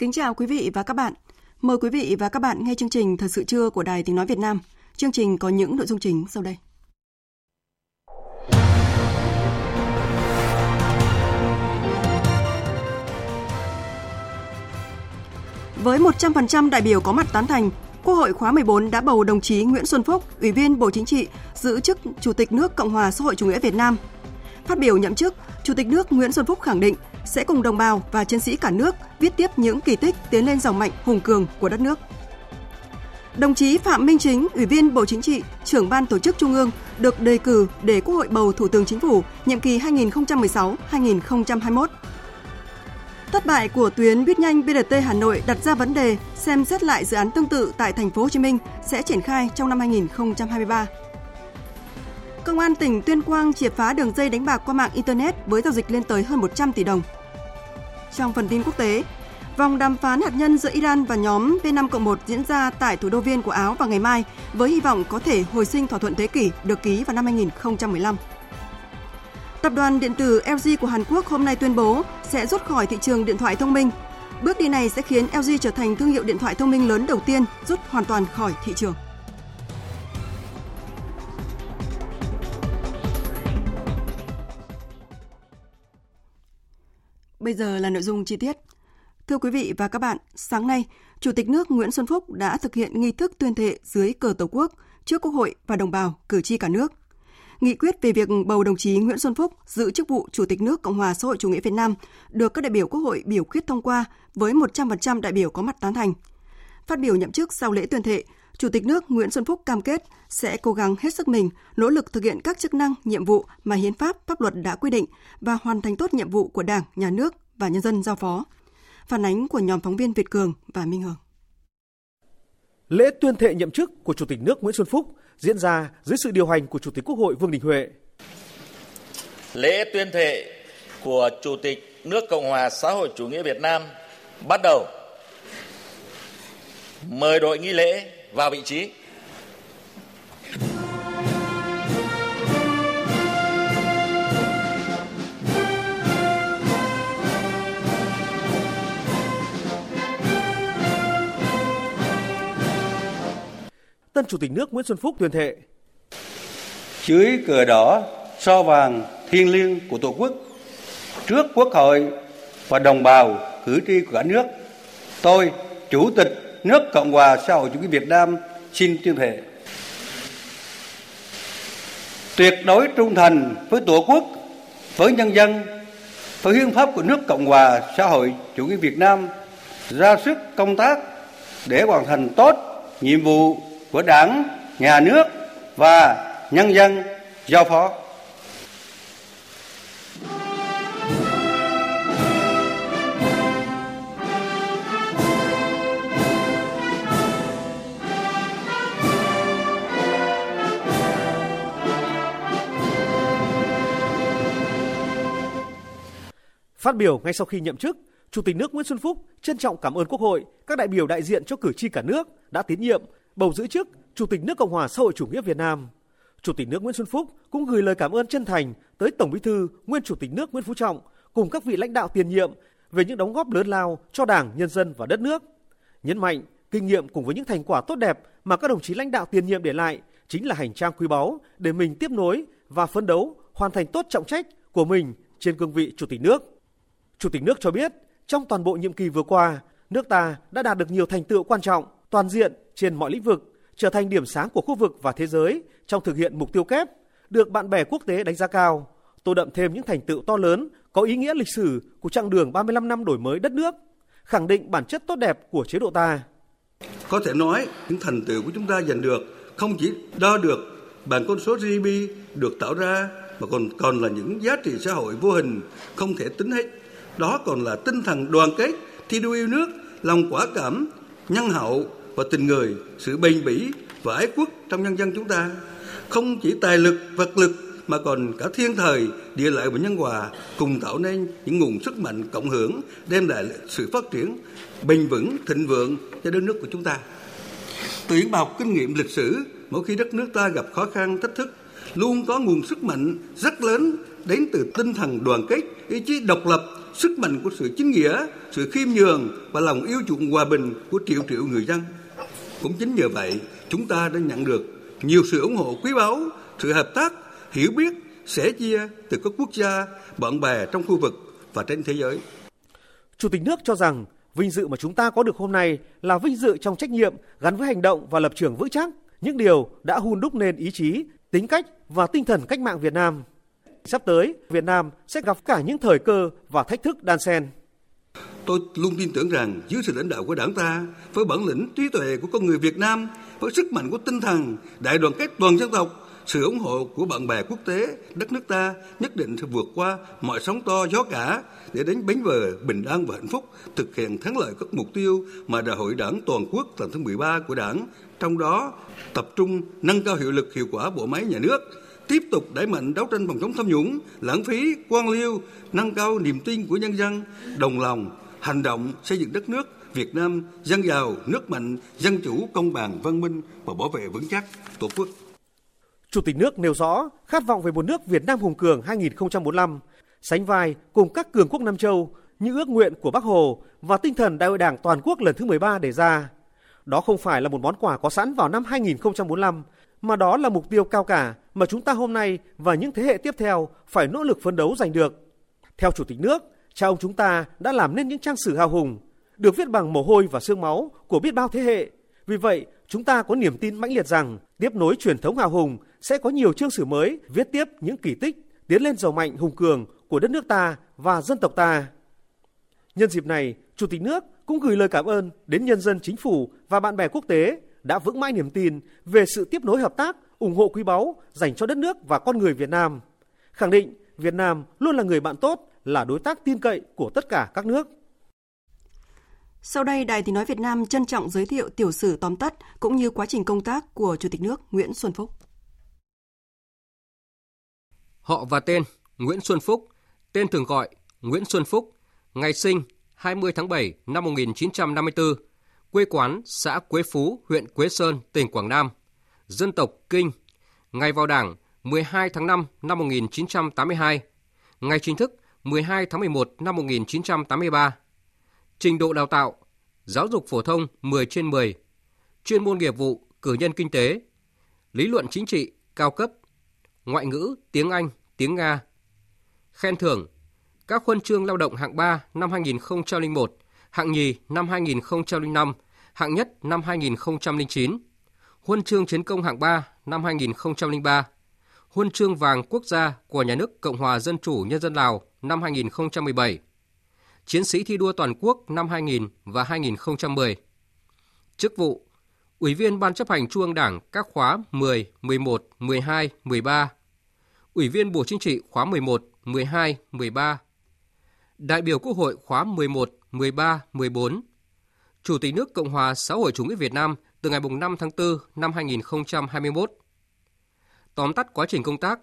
Kính chào quý vị và các bạn. Mời quý vị và các bạn nghe chương trình Thật sự trưa của Đài Tiếng Nói Việt Nam. Chương trình có những nội dung chính sau đây. Với 100% đại biểu có mặt tán thành, Quốc hội khóa 14 đã bầu đồng chí Nguyễn Xuân Phúc, Ủy viên Bộ Chính trị, giữ chức Chủ tịch nước Cộng hòa xã hội chủ nghĩa Việt Nam. Phát biểu nhậm chức, Chủ tịch nước Nguyễn Xuân Phúc khẳng định sẽ cùng đồng bào và chiến sĩ cả nước viết tiếp những kỳ tích tiến lên dòng mạnh hùng cường của đất nước. Đồng chí Phạm Minh Chính, Ủy viên Bộ Chính trị, trưởng ban tổ chức Trung ương được đề cử để Quốc hội bầu Thủ tướng Chính phủ nhiệm kỳ 2016-2021. Thất bại của tuyến buýt nhanh BRT Hà Nội đặt ra vấn đề xem xét lại dự án tương tự tại thành phố Hồ Chí Minh sẽ triển khai trong năm 2023. Công an tỉnh Tuyên Quang triệt phá đường dây đánh bạc qua mạng Internet với giao dịch lên tới hơn 100 tỷ đồng. Trong phần tin quốc tế, vòng đàm phán hạt nhân giữa Iran và nhóm P5 Cộng 1 diễn ra tại thủ đô Viên của Áo vào ngày mai với hy vọng có thể hồi sinh thỏa thuận thế kỷ được ký vào năm 2015. Tập đoàn điện tử LG của Hàn Quốc hôm nay tuyên bố sẽ rút khỏi thị trường điện thoại thông minh. Bước đi này sẽ khiến LG trở thành thương hiệu điện thoại thông minh lớn đầu tiên rút hoàn toàn khỏi thị trường. Bây giờ là nội dung chi tiết. Thưa quý vị và các bạn, sáng nay, Chủ tịch nước Nguyễn Xuân Phúc đã thực hiện nghi thức tuyên thệ dưới cờ Tổ quốc trước Quốc hội và đồng bào, cử tri cả nước. Nghị quyết về việc bầu đồng chí Nguyễn Xuân Phúc giữ chức vụ Chủ tịch nước Cộng hòa xã hội chủ nghĩa Việt Nam được các đại biểu Quốc hội biểu quyết thông qua với 100% đại biểu có mặt tán thành. Phát biểu nhậm chức sau lễ tuyên thệ, Chủ tịch nước Nguyễn Xuân Phúc cam kết sẽ cố gắng hết sức mình, nỗ lực thực hiện các chức năng, nhiệm vụ mà hiến pháp, pháp luật đã quy định và hoàn thành tốt nhiệm vụ của Đảng, Nhà nước và nhân dân giao phó. Phản ánh của nhóm phóng viên Việt Cường và Minh Hường. Lễ tuyên thệ nhậm chức của Chủ tịch nước Nguyễn Xuân Phúc diễn ra dưới sự điều hành của Chủ tịch Quốc hội Vương Đình Huệ. Lễ tuyên thệ của Chủ tịch nước Cộng hòa xã hội chủ nghĩa Việt Nam bắt đầu. Mời đội nghi lễ vào vị trí. Tân Chủ tịch nước Nguyễn Xuân Phúc tuyên thệ. Dưới cờ đỏ so vàng thiêng liêng của Tổ quốc, trước Quốc hội và đồng bào cử tri của cả nước, tôi, Chủ tịch nước Cộng hòa xã hội chủ nghĩa Việt Nam xin tuyên thệ. Tuyệt đối trung thành với Tổ quốc, với nhân dân, với hiến pháp của nước Cộng hòa xã hội chủ nghĩa Việt Nam, ra sức công tác để hoàn thành tốt nhiệm vụ của Đảng, Nhà nước và nhân dân giao phó. Phát biểu ngay sau khi nhậm chức, Chủ tịch nước Nguyễn Xuân Phúc trân trọng cảm ơn Quốc hội, các đại biểu đại diện cho cử tri cả nước đã tín nhiệm bầu giữ chức Chủ tịch nước Cộng hòa xã hội chủ nghĩa Việt Nam. Chủ tịch nước Nguyễn Xuân Phúc cũng gửi lời cảm ơn chân thành tới Tổng Bí thư, nguyên Chủ tịch nước Nguyễn Phú Trọng cùng các vị lãnh đạo tiền nhiệm về những đóng góp lớn lao cho Đảng, nhân dân và đất nước. Nhấn mạnh, kinh nghiệm cùng với những thành quả tốt đẹp mà các đồng chí lãnh đạo tiền nhiệm để lại chính là hành trang quý báu để mình tiếp nối và phấn đấu hoàn thành tốt trọng trách của mình trên cương vị Chủ tịch nước. Chủ tịch nước cho biết, trong toàn bộ nhiệm kỳ vừa qua, nước ta đã đạt được nhiều thành tựu quan trọng, toàn diện trên mọi lĩnh vực, trở thành điểm sáng của khu vực và thế giới trong thực hiện mục tiêu kép, được bạn bè quốc tế đánh giá cao, tô đậm thêm những thành tựu to lớn, có ý nghĩa lịch sử của chặng đường 35 năm đổi mới đất nước, khẳng định bản chất tốt đẹp của chế độ ta. Có thể nói, những thành tựu của chúng ta giành được không chỉ đo được bằng con số GDP được tạo ra mà còn còn là những giá trị xã hội vô hình không thể tính hết. Đó còn là tinh thần đoàn kết, thi đua yêu nước, lòng quả cảm, nhân hậu và tình người, sự bền bỉ và ái quốc trong nhân dân chúng ta. Không chỉ tài lực, vật lực mà còn cả thiên thời, địa lợi và nhân hòa cùng tạo nên những nguồn sức mạnh cộng hưởng đem lại sự phát triển bền vững, thịnh vượng cho đất nước của chúng ta. Từ những bài học kinh nghiệm lịch sử, mỗi khi đất nước ta gặp khó khăn, thách thức, luôn có nguồn sức mạnh rất lớn đến từ tinh thần đoàn kết, ý chí độc lập, sức mạnh của sự chính nghĩa, sự khiêm nhường và lòng yêu chuộng hòa bình của triệu triệu người dân. Cũng chính nhờ vậy, chúng ta đã nhận được nhiều sự ủng hộ quý báu, sự hợp tác, hiểu biết, sẻ chia từ các quốc gia, bạn bè trong khu vực và trên thế giới. Chủ tịch nước cho rằng vinh dự mà chúng ta có được hôm nay là vinh dự trong trách nhiệm gắn với hành động và lập trường vững chắc, những điều đã hun đúc nên ý chí, tính cách và tinh thần cách mạng Việt Nam. Sắp tới, Việt Nam sẽ gặp cả những thời cơ và thách thức đan xen. Tôi luôn tin tưởng rằng dưới sự lãnh đạo của Đảng ta, với bản lĩnh trí tuệ của con người Việt Nam, với sức mạnh của tinh thần đại đoàn kết toàn dân tộc, sự ủng hộ của bạn bè quốc tế, đất nước ta nhất định sẽ vượt qua mọi sóng to gió cả để đến bến bờ bình an và hạnh phúc, thực hiện thắng lợi các mục tiêu mà Đại hội Đảng toàn quốc lần thứ 13 của Đảng, trong đó tập trung nâng cao hiệu lực hiệu quả bộ máy nhà nước, tiếp tục đẩy mạnh đấu tranh phòng chống tham nhũng, lãng phí, quan liêu, nâng cao niềm tin của nhân dân, đồng lòng, hành động xây dựng đất nước Việt Nam dân giàu, nước mạnh, dân chủ, công bằng, văn minh và bảo vệ vững chắc Tổ quốc. Chủ tịch nước nêu rõ khát vọng về một nước Việt Nam hùng cường 2045, sánh vai cùng các cường quốc Nam Châu như ước nguyện của Bác Hồ và tinh thần Đại hội Đảng toàn quốc lần thứ 13 đề ra. Đó không phải là một món quà có sẵn vào năm 2045, mà đó là mục tiêu cao cả mà chúng ta hôm nay và những thế hệ tiếp theo phải nỗ lực phấn đấu giành được. Theo Chủ tịch nước, cha ông chúng ta đã làm nên những trang sử hào hùng, được viết bằng mồ hôi và xương máu của biết bao thế hệ. Vì vậy, chúng ta có niềm tin mãnh liệt rằng tiếp nối truyền thống hào hùng sẽ có nhiều chương sử mới viết tiếp những kỳ tích tiến lên giàu mạnh hùng cường của đất nước ta và dân tộc ta. Nhân dịp này, Chủ tịch nước cũng gửi lời cảm ơn đến nhân dân chính phủ và bạn bè quốc tế đã vững mãi niềm tin về sự tiếp nối hợp tác, ủng hộ quý báu dành cho đất nước và con người Việt Nam. Khẳng định Việt Nam luôn là người bạn tốt, là đối tác tin cậy của tất cả các nước. Sau đây, Đài Tiếng Nói Việt Nam trân trọng giới thiệu tiểu sử tóm tắt cũng như quá trình công tác của Chủ tịch nước Nguyễn Xuân Phúc. Họ và tên Nguyễn Xuân Phúc, tên thường gọi Nguyễn Xuân Phúc, ngày sinh 20 tháng 7 năm 1954, quê quán xã Quế Phú, huyện Quế Sơn, tỉnh Quảng Nam, dân tộc Kinh, ngày vào Đảng 12 tháng 5 năm 1982, ngày chính thức 12 tháng 11 năm 1983. Trình độ đào tạo, giáo dục phổ thông 10 trên 10, chuyên môn nghiệp vụ cử nhân kinh tế, lý luận chính trị cao cấp, ngoại ngữ tiếng Anh, tiếng Nga. Khen thưởng các huân chương lao động hạng 3 năm 2001, hạng nhì năm 2005, hạng nhất năm 2009, huân chương chiến công hạng 3 năm 2003, huân chương vàng quốc gia của Nhà nước Cộng hòa Dân chủ Nhân dân Lào năm 2017, chiến sĩ thi đua toàn quốc năm 2000 và 2010. Chức vụ Ủy viên Ban chấp hành Trung ương Đảng các khóa 10, 11, 12, 13, Ủy viên Bộ Chính trị khóa 11, 12, 13, đại biểu Quốc hội khóa 11, 13, 14, Chủ tịch nước Cộng hòa xã hội chủ nghĩa Việt Nam từ ngày 5 tháng 4 năm 2021. Tóm tắt quá trình công tác,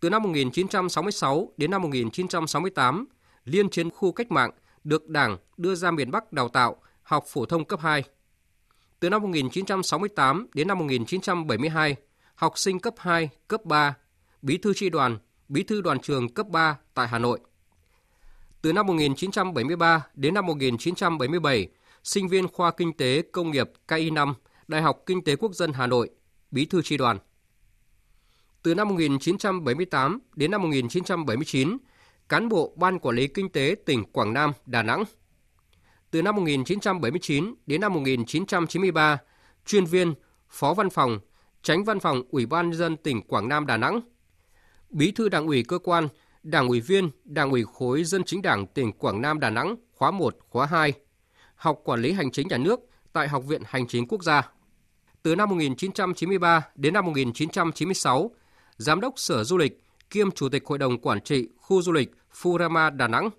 từ năm 1966 đến năm 1968, Liên chiến khu cách mạng được Đảng đưa ra miền Bắc đào tạo học phổ thông cấp 2. Từ năm 1968 đến năm 1972, học sinh cấp 2, cấp 3, bí thư tri đoàn, bí thư đoàn trường cấp 3 tại Hà Nội. Từ năm 1973 đến năm 1977, sinh viên khoa Kinh tế Công nghiệp KI5, Đại học Kinh tế Quốc dân Hà Nội, bí thư tri đoàn. Từ năm 1978 đến năm 1979, cán bộ Ban Quản lý Kinh tế tỉnh Quảng Nam, Đà Nẵng. Từ năm 1979 đến năm 1993, chuyên viên, phó văn phòng, tránh văn phòng Ủy ban dân tỉnh Quảng Nam Đà Nẵng, bí thư đảng ủy cơ quan, Đảng ủy viên, Đảng ủy khối Dân chính Đảng tỉnh Quảng Nam Đà Nẵng khóa 1, khóa 2, học quản lý hành chính nhà nước tại Học viện Hành chính Quốc gia. Từ năm 1993 đến năm 1996, Giám đốc Sở Du lịch kiêm Chủ tịch Hội đồng Quản trị Khu Du lịch Furama Đà Nẵng,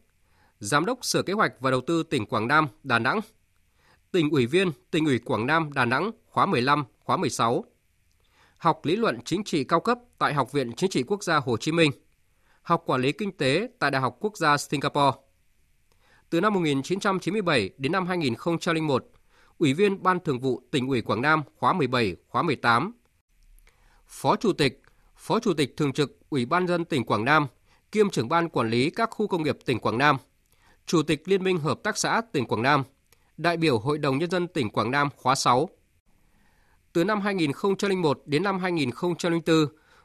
Giám đốc Sở Kế hoạch và Đầu tư tỉnh Quảng Nam Đà Nẵng, tỉnh ủy viên tỉnh ủy Quảng Nam Đà Nẵng khóa 15, khóa 16, học lý luận chính trị cao cấp tại Học viện Chính trị Quốc gia Hồ Chí Minh, học quản lý kinh tế tại Đại học Quốc gia Singapore. Từ năm 1997 đến năm 2001, Ủy viên Ban Thường vụ tỉnh ủy Quảng Nam khóa 17, khóa 18, Phó Chủ tịch, Phó Chủ tịch Thường trực Ủy ban dân tỉnh Quảng Nam, kiêm trưởng ban quản lý các khu công nghiệp tỉnh Quảng Nam, Chủ tịch Liên minh Hợp tác xã tỉnh Quảng Nam, đại biểu Hội đồng Nhân dân tỉnh Quảng Nam khóa 6. Từ năm 2001 đến năm 2004,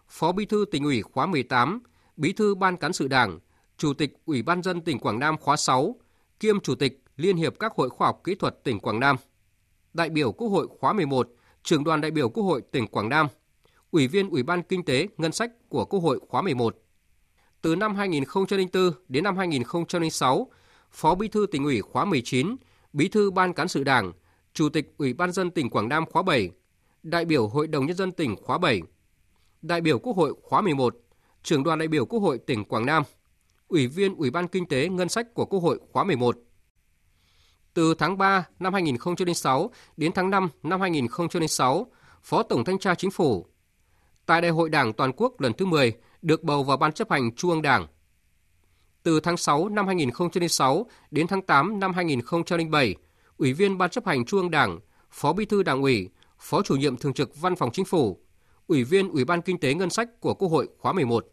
Phó Bí thư tỉnh ủy khóa 18, Bí thư Ban Cán sự Đảng, Chủ tịch Ủy ban dân tỉnh Quảng Nam khóa 6, kiêm Chủ tịch Liên hiệp các hội khoa học kỹ thuật tỉnh Quảng Nam. Đại biểu Quốc hội khóa 11, trưởng đoàn đại biểu Quốc hội tỉnh Quảng Nam, Ủy viên Ủy ban Kinh tế Ngân sách của Quốc hội khóa 11. Từ năm 2004 đến năm 2006, Phó Bí thư tỉnh ủy khóa 19, Bí thư Ban Cán sự Đảng, Chủ tịch Ủy ban dân tỉnh Quảng Nam khóa 7, đại biểu Hội đồng Nhân dân tỉnh khóa 7, đại biểu Quốc hội khóa 11, trưởng đoàn đại biểu Quốc hội tỉnh Quảng Nam, Ủy viên Ủy ban Kinh tế Ngân sách của Quốc hội khóa 11. Từ tháng 3 năm 2006 đến tháng 5 năm 2006, Phó Tổng Thanh tra Chính phủ. Tại Đại hội Đảng Toàn quốc lần thứ 10, được bầu vào Ban chấp hành Trung ương Đảng. Từ tháng 6 năm 2006 đến tháng 8 năm 2007, Ủy viên Ban chấp hành Trung ương Đảng, Phó Bí thư Đảng ủy, Phó chủ nhiệm thường trực Văn phòng Chính phủ, Ủy viên Ủy ban Kinh tế Ngân sách của Quốc hội khóa 11.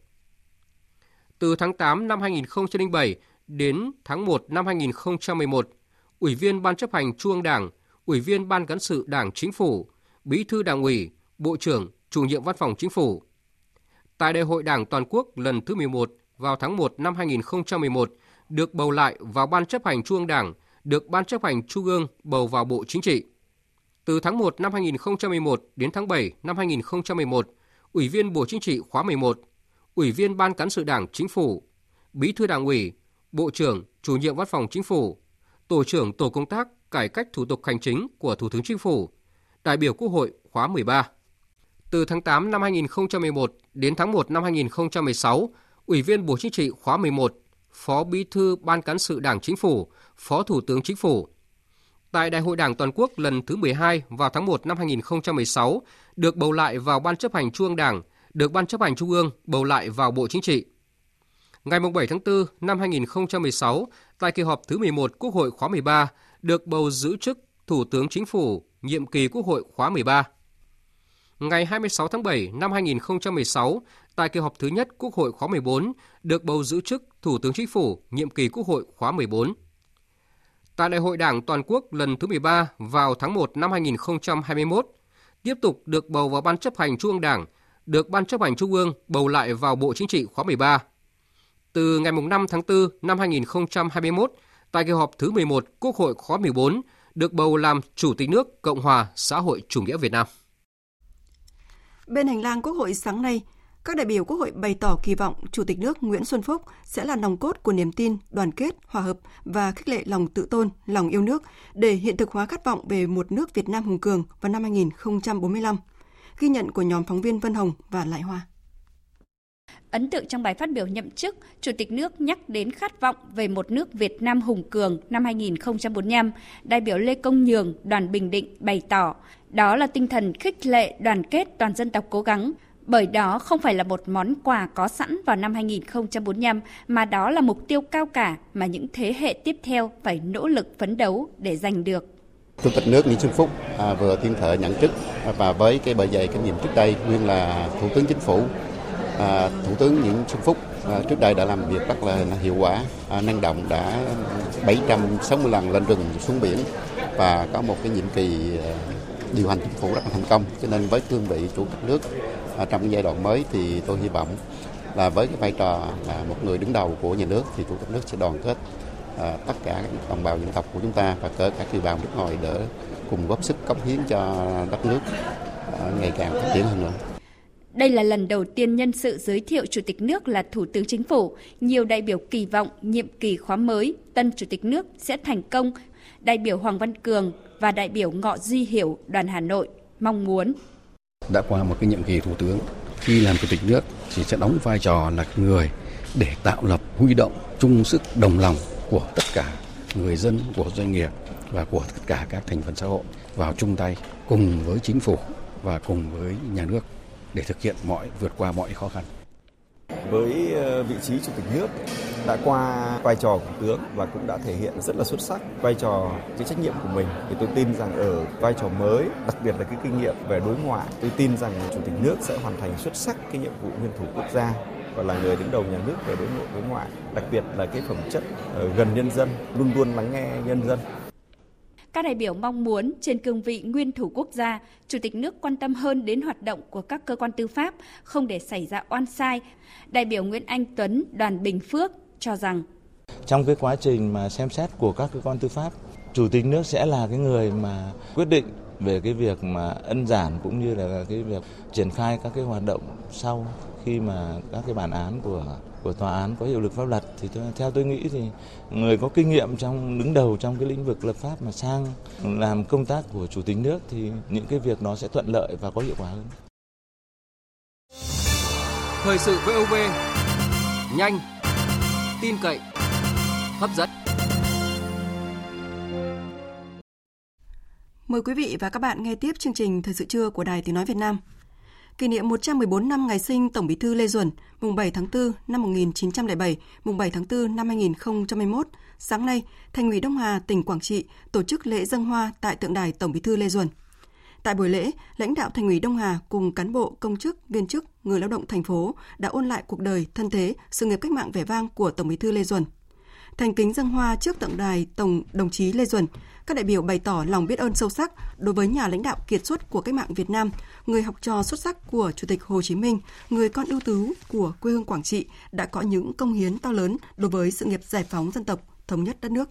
Từ tháng 8 năm 2007 đến tháng 1 năm 2011, Ủy viên Ban chấp hành Trung ương Đảng, Ủy viên Ban cán sự Đảng Chính phủ, Bí thư Đảng ủy, Bộ trưởng, Chủ nhiệm Văn phòng Chính phủ. Tại Đại hội Đảng Toàn quốc lần thứ 11 vào tháng 1 năm 2011, được bầu lại vào Ban chấp hành Trung ương Đảng, được Ban chấp hành Trung ương bầu vào Bộ Chính trị. Từ tháng 1 năm 2011 đến tháng 7 năm 2011, Ủy viên Bộ Chính trị khóa 11, Ủy viên Ban cán sự Đảng Chính phủ, Bí thư Đảng ủy, Bộ trưởng, Chủ nhiệm Văn phòng Chính phủ, Tổ trưởng Tổ công tác cải cách thủ tục hành chính của Thủ tướng Chính phủ, đại biểu Quốc hội khóa 13. Từ tháng 8 năm 2011 đến tháng 1 năm 2016, Ủy viên Bộ Chính trị khóa 11, Phó Bí thư Ban cán sự Đảng Chính phủ, Phó Thủ tướng Chính phủ. Tại Đại hội Đảng Toàn quốc lần thứ 12 vào tháng 1 năm 2016, được bầu lại vào Ban chấp hành Trung ương Đảng, được Ban chấp hành Trung ương bầu lại vào Bộ Chính trị. Ngày 7 tháng 4 năm 2016, tại kỳ họp thứ 11 Quốc hội khóa 13, được bầu giữ chức Thủ tướng Chính phủ nhiệm kỳ Quốc hội khóa 13. Ngày 26 tháng 7 năm 2016, tại kỳ họp thứ nhất Quốc hội khóa 14, được bầu giữ chức Thủ tướng Chính phủ nhiệm kỳ Quốc hội khóa 14. Tại Đại hội Đảng Toàn quốc lần thứ 13 vào tháng 1 năm 2021, tiếp tục được bầu vào Ban chấp hành Trung ương Đảng, được Ban chấp hành Trung ương bầu lại vào Bộ Chính trị khóa 13. Từ ngày 5 tháng 4 năm 2021, tại kỳ họp thứ 11 Quốc hội khóa 14, được bầu làm Chủ tịch nước Cộng hòa xã hội chủ nghĩa Việt Nam. Bên hành lang Quốc hội sáng nay, các đại biểu Quốc hội bày tỏ kỳ vọng Chủ tịch nước Nguyễn Xuân Phúc sẽ là nòng cốt của niềm tin, đoàn kết, hòa hợp và khích lệ lòng tự tôn, lòng yêu nước để hiện thực hóa khát vọng về một nước Việt Nam hùng cường vào năm 2045. Ghi nhận của nhóm phóng viên Vân Hồng và Lại Hoa. Ấn tượng trong bài phát biểu nhậm chức, Chủ tịch nước nhắc đến khát vọng về một nước Việt Nam hùng cường năm 2045. Đại biểu Lê Công Nhường, đoàn Bình Định bày tỏ, đó là tinh thần khích lệ đoàn kết toàn dân tộc cố gắng, bởi đó không phải là một món quà có sẵn vào năm 2045 mà đó là mục tiêu cao cả mà những thế hệ tiếp theo phải nỗ lực phấn đấu để giành được. Chủ tịch nước Nguyễn Xuân Phúc à, vừa thiên thệ nhận chức à, và với cái bề dày kinh nghiệm trước đây nguyên là thủ tướng chính phủ à, thủ tướng Nguyễn Xuân Phúc à, trước đây đã làm việc rất là hiệu quả à, năng động đã 760 lần lên rừng xuống biển và có một cái nhiệm kỳ à, điều hành chính phủ rất là thành công. Cho nên với cương vị chủ tịch nước à, trong giai đoạn mới thì tôi hy vọng là với cái vai trò là một người đứng đầu của nhà nước thì chủ tịch nước sẽ đoàn kết à, tất cả các đồng bào dân tộc của chúng ta và cỡ cả kiều bào nước ngoài để cùng góp sức cống hiến cho đất nước à, ngày càng phát triển hơn nữa. Đây là lần đầu tiên nhân sự giới thiệu Chủ tịch nước là Thủ tướng Chính phủ. Nhiều đại biểu kỳ vọng nhiệm kỳ khóa mới, tân Chủ tịch nước sẽ thành công. Đại biểu Hoàng Văn Cường và đại biểu Ngọ Duy Hiểu, đoàn Hà Nội mong muốn. Đã qua một cái nhiệm kỳ Thủ tướng, khi làm Chủ tịch nước thì sẽ đóng vai trò là người để tạo lập, huy động chung sức đồng lòng của tất cả người dân, của doanh nghiệp và của tất cả các thành phần xã hội vào chung tay cùng với chính phủ và cùng với nhà nước để thực hiện mọi, vượt qua mọi khó khăn. Với ờ, vị trí chủ tịch nước đã qua vai trò của tướng và cũng đã thể hiện rất là xuất sắc vai trò cái trách nhiệm của mình, thì tôi tin rằng ở vai trò mới, đặc biệt là cái kinh nghiệm về đối ngoại, tôi tin rằng chủ tịch nước sẽ hoàn thành xuất sắc cái nhiệm vụ nguyên thủ quốc gia và là người đứng đầu nhà nước về đối nội, đối ngoại, đặc biệt là cái phẩm chất ờ, gần nhân dân, luôn luôn lắng nghe nhân dân các đại biểu mong muốn trên cương vị nguyên thủ quốc gia, Chủ tịch nước quan tâm hơn đến hoạt động của các cơ quan tư pháp, không để xảy ra oan sai. Đại biểu Nguyễn Anh Tuấn, đoàn Bình Phước cho rằng trong cái quá trình mà xem xét của các cơ quan tư pháp, Chủ tịch nước sẽ là cái người mà quyết định về cái việc mà ân giản cũng như là cái việc triển khai các cái hoạt động sau khi mà các cái bản án của của tòa án có hiệu lực pháp luật thì tôi, theo tôi nghĩ thì người có kinh nghiệm trong đứng đầu trong cái lĩnh vực lập pháp mà sang làm công tác của chủ tịch nước thì những cái việc nó sẽ thuận lợi và có hiệu quả hơn. Thời sự VOV nhanh, tin cậy, hấp dẫn. Mời quý vị và các bạn nghe tiếp chương trình Thời sự trưa của Đài Tiếng Nói Việt Nam kỷ niệm 114 năm ngày sinh Tổng Bí thư Lê Duẩn, mùng 7 tháng 4 năm 1907, mùng 7 tháng 4 năm 2021, sáng nay, Thành ủy Đông Hà, tỉnh Quảng Trị tổ chức lễ dân hoa tại tượng đài Tổng Bí thư Lê Duẩn. Tại buổi lễ, lãnh đạo Thành ủy Đông Hà cùng cán bộ, công chức, viên chức, người lao động thành phố đã ôn lại cuộc đời, thân thế, sự nghiệp cách mạng vẻ vang của Tổng Bí thư Lê Duẩn. Thành kính dân hoa trước tượng đài Tổng đồng chí Lê Duẩn, các đại biểu bày tỏ lòng biết ơn sâu sắc đối với nhà lãnh đạo kiệt xuất của cách mạng Việt Nam, người học trò xuất sắc của Chủ tịch Hồ Chí Minh, người con ưu tú của quê hương Quảng Trị đã có những công hiến to lớn đối với sự nghiệp giải phóng dân tộc, thống nhất đất nước.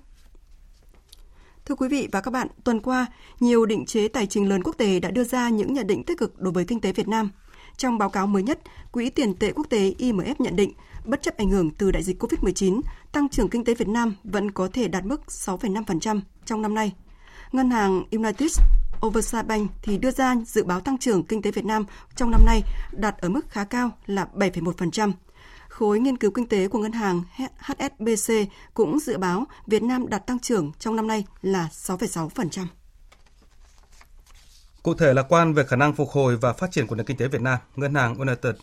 Thưa quý vị và các bạn, tuần qua, nhiều định chế tài chính lớn quốc tế đã đưa ra những nhận định tích cực đối với kinh tế Việt Nam. Trong báo cáo mới nhất, Quỹ tiền tệ quốc tế IMF nhận định bất chấp ảnh hưởng từ đại dịch COVID-19, tăng trưởng kinh tế Việt Nam vẫn có thể đạt mức 6,5% trong năm nay. Ngân hàng United Overseas Bank thì đưa ra dự báo tăng trưởng kinh tế Việt Nam trong năm nay đạt ở mức khá cao là 7,1%. Khối nghiên cứu kinh tế của ngân hàng HSBC cũng dự báo Việt Nam đạt tăng trưởng trong năm nay là 6,6%. Cụ thể lạc quan về khả năng phục hồi và phát triển của nền kinh tế Việt Nam, Ngân hàng United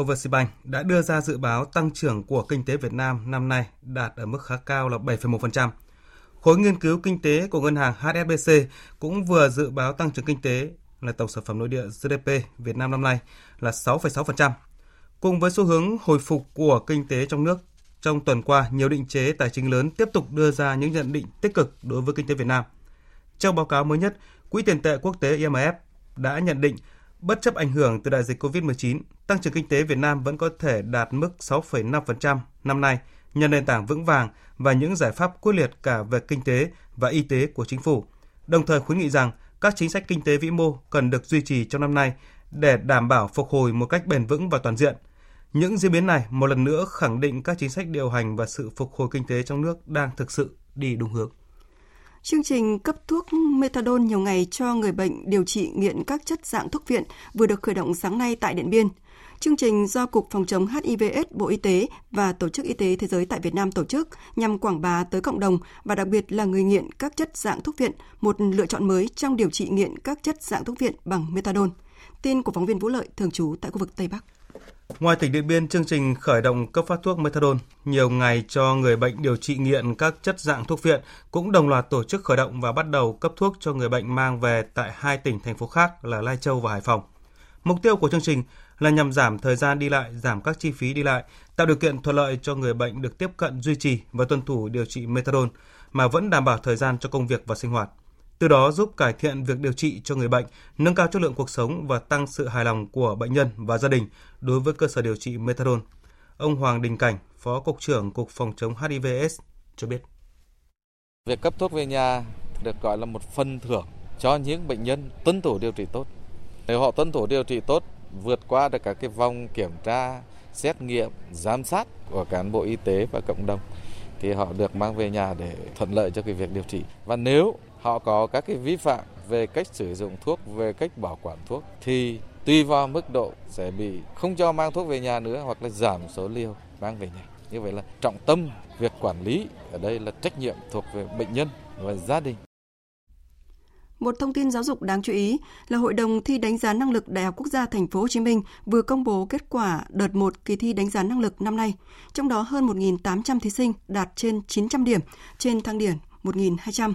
Overseas Bank đã đưa ra dự báo tăng trưởng của kinh tế Việt Nam năm nay đạt ở mức khá cao là 7,1%. Khối nghiên cứu kinh tế của ngân hàng HSBC cũng vừa dự báo tăng trưởng kinh tế là tổng sản phẩm nội địa GDP Việt Nam năm nay là 6,6%. Cùng với xu hướng hồi phục của kinh tế trong nước, trong tuần qua, nhiều định chế tài chính lớn tiếp tục đưa ra những nhận định tích cực đối với kinh tế Việt Nam. Trong báo cáo mới nhất, Quỹ tiền tệ quốc tế IMF đã nhận định bất chấp ảnh hưởng từ đại dịch COVID-19, tăng trưởng kinh tế Việt Nam vẫn có thể đạt mức 6,5% năm nay nhờ nền tảng vững vàng và những giải pháp quyết liệt cả về kinh tế và y tế của chính phủ. Đồng thời khuyến nghị rằng các chính sách kinh tế vĩ mô cần được duy trì trong năm nay để đảm bảo phục hồi một cách bền vững và toàn diện. Những diễn biến này một lần nữa khẳng định các chính sách điều hành và sự phục hồi kinh tế trong nước đang thực sự đi đúng hướng. Chương trình cấp thuốc methadone nhiều ngày cho người bệnh điều trị nghiện các chất dạng thuốc viện vừa được khởi động sáng nay tại Điện Biên. Chương trình do Cục Phòng chống HIVS Bộ Y tế và Tổ chức Y tế Thế giới tại Việt Nam tổ chức nhằm quảng bá tới cộng đồng và đặc biệt là người nghiện các chất dạng thuốc viện, một lựa chọn mới trong điều trị nghiện các chất dạng thuốc viện bằng methadone. Tin của phóng viên Vũ Lợi thường trú tại khu vực Tây Bắc. Ngoài tỉnh Điện Biên, chương trình khởi động cấp phát thuốc methadone nhiều ngày cho người bệnh điều trị nghiện các chất dạng thuốc viện cũng đồng loạt tổ chức khởi động và bắt đầu cấp thuốc cho người bệnh mang về tại hai tỉnh thành phố khác là Lai Châu và Hải Phòng. Mục tiêu của chương trình là nhằm giảm thời gian đi lại, giảm các chi phí đi lại, tạo điều kiện thuận lợi cho người bệnh được tiếp cận duy trì và tuân thủ điều trị methadone mà vẫn đảm bảo thời gian cho công việc và sinh hoạt. Từ đó giúp cải thiện việc điều trị cho người bệnh, nâng cao chất lượng cuộc sống và tăng sự hài lòng của bệnh nhân và gia đình đối với cơ sở điều trị methadone. Ông Hoàng Đình Cảnh, Phó Cục trưởng Cục Phòng chống HIVS cho biết. Việc cấp thuốc về nhà được gọi là một phần thưởng cho những bệnh nhân tuân thủ điều trị tốt. Nếu họ tuân thủ điều trị tốt vượt qua được các cái vòng kiểm tra, xét nghiệm, giám sát của cán bộ y tế và cộng đồng thì họ được mang về nhà để thuận lợi cho cái việc điều trị. Và nếu họ có các cái vi phạm về cách sử dụng thuốc, về cách bảo quản thuốc thì tùy vào mức độ sẽ bị không cho mang thuốc về nhà nữa hoặc là giảm số liều mang về nhà. Như vậy là trọng tâm việc quản lý ở đây là trách nhiệm thuộc về bệnh nhân và gia đình. Một thông tin giáo dục đáng chú ý là Hội đồng thi đánh giá năng lực Đại học Quốc gia Thành phố Hồ Chí Minh vừa công bố kết quả đợt 1 kỳ thi đánh giá năng lực năm nay, trong đó hơn 1.800 thí sinh đạt trên 900 điểm trên thang điểm 1.200.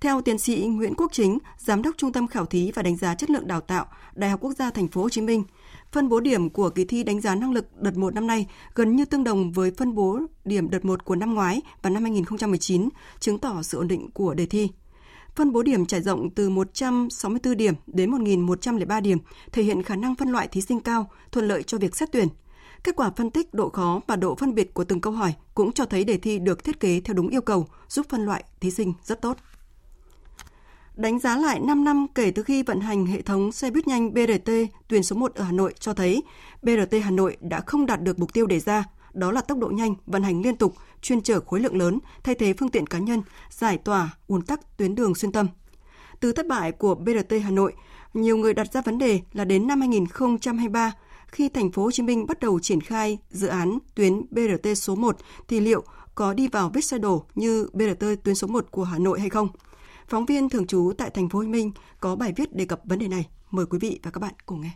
Theo tiến sĩ Nguyễn Quốc Chính, Giám đốc Trung tâm Khảo thí và Đánh giá chất lượng đào tạo, Đại học Quốc gia Thành phố Hồ Chí Minh, phân bố điểm của kỳ thi đánh giá năng lực đợt 1 năm nay gần như tương đồng với phân bố điểm đợt 1 của năm ngoái và năm 2019, chứng tỏ sự ổn định của đề thi. Phân bố điểm trải rộng từ 164 điểm đến 1.103 điểm, thể hiện khả năng phân loại thí sinh cao, thuận lợi cho việc xét tuyển. Kết quả phân tích độ khó và độ phân biệt của từng câu hỏi cũng cho thấy đề thi được thiết kế theo đúng yêu cầu, giúp phân loại thí sinh rất tốt. Đánh giá lại 5 năm kể từ khi vận hành hệ thống xe buýt nhanh BRT tuyến số 1 ở Hà Nội cho thấy BRT Hà Nội đã không đạt được mục tiêu đề ra, đó là tốc độ nhanh, vận hành liên tục, chuyên chở khối lượng lớn, thay thế phương tiện cá nhân, giải tỏa ùn tắc tuyến đường xuyên tâm. Từ thất bại của BRT Hà Nội, nhiều người đặt ra vấn đề là đến năm 2023, khi thành phố Hồ Chí Minh bắt đầu triển khai dự án tuyến BRT số 1 thì liệu có đi vào vết xe đổ như BRT tuyến số 1 của Hà Nội hay không? Phóng viên thường trú tại thành phố Hồ Chí Minh có bài viết đề cập vấn đề này. Mời quý vị và các bạn cùng nghe.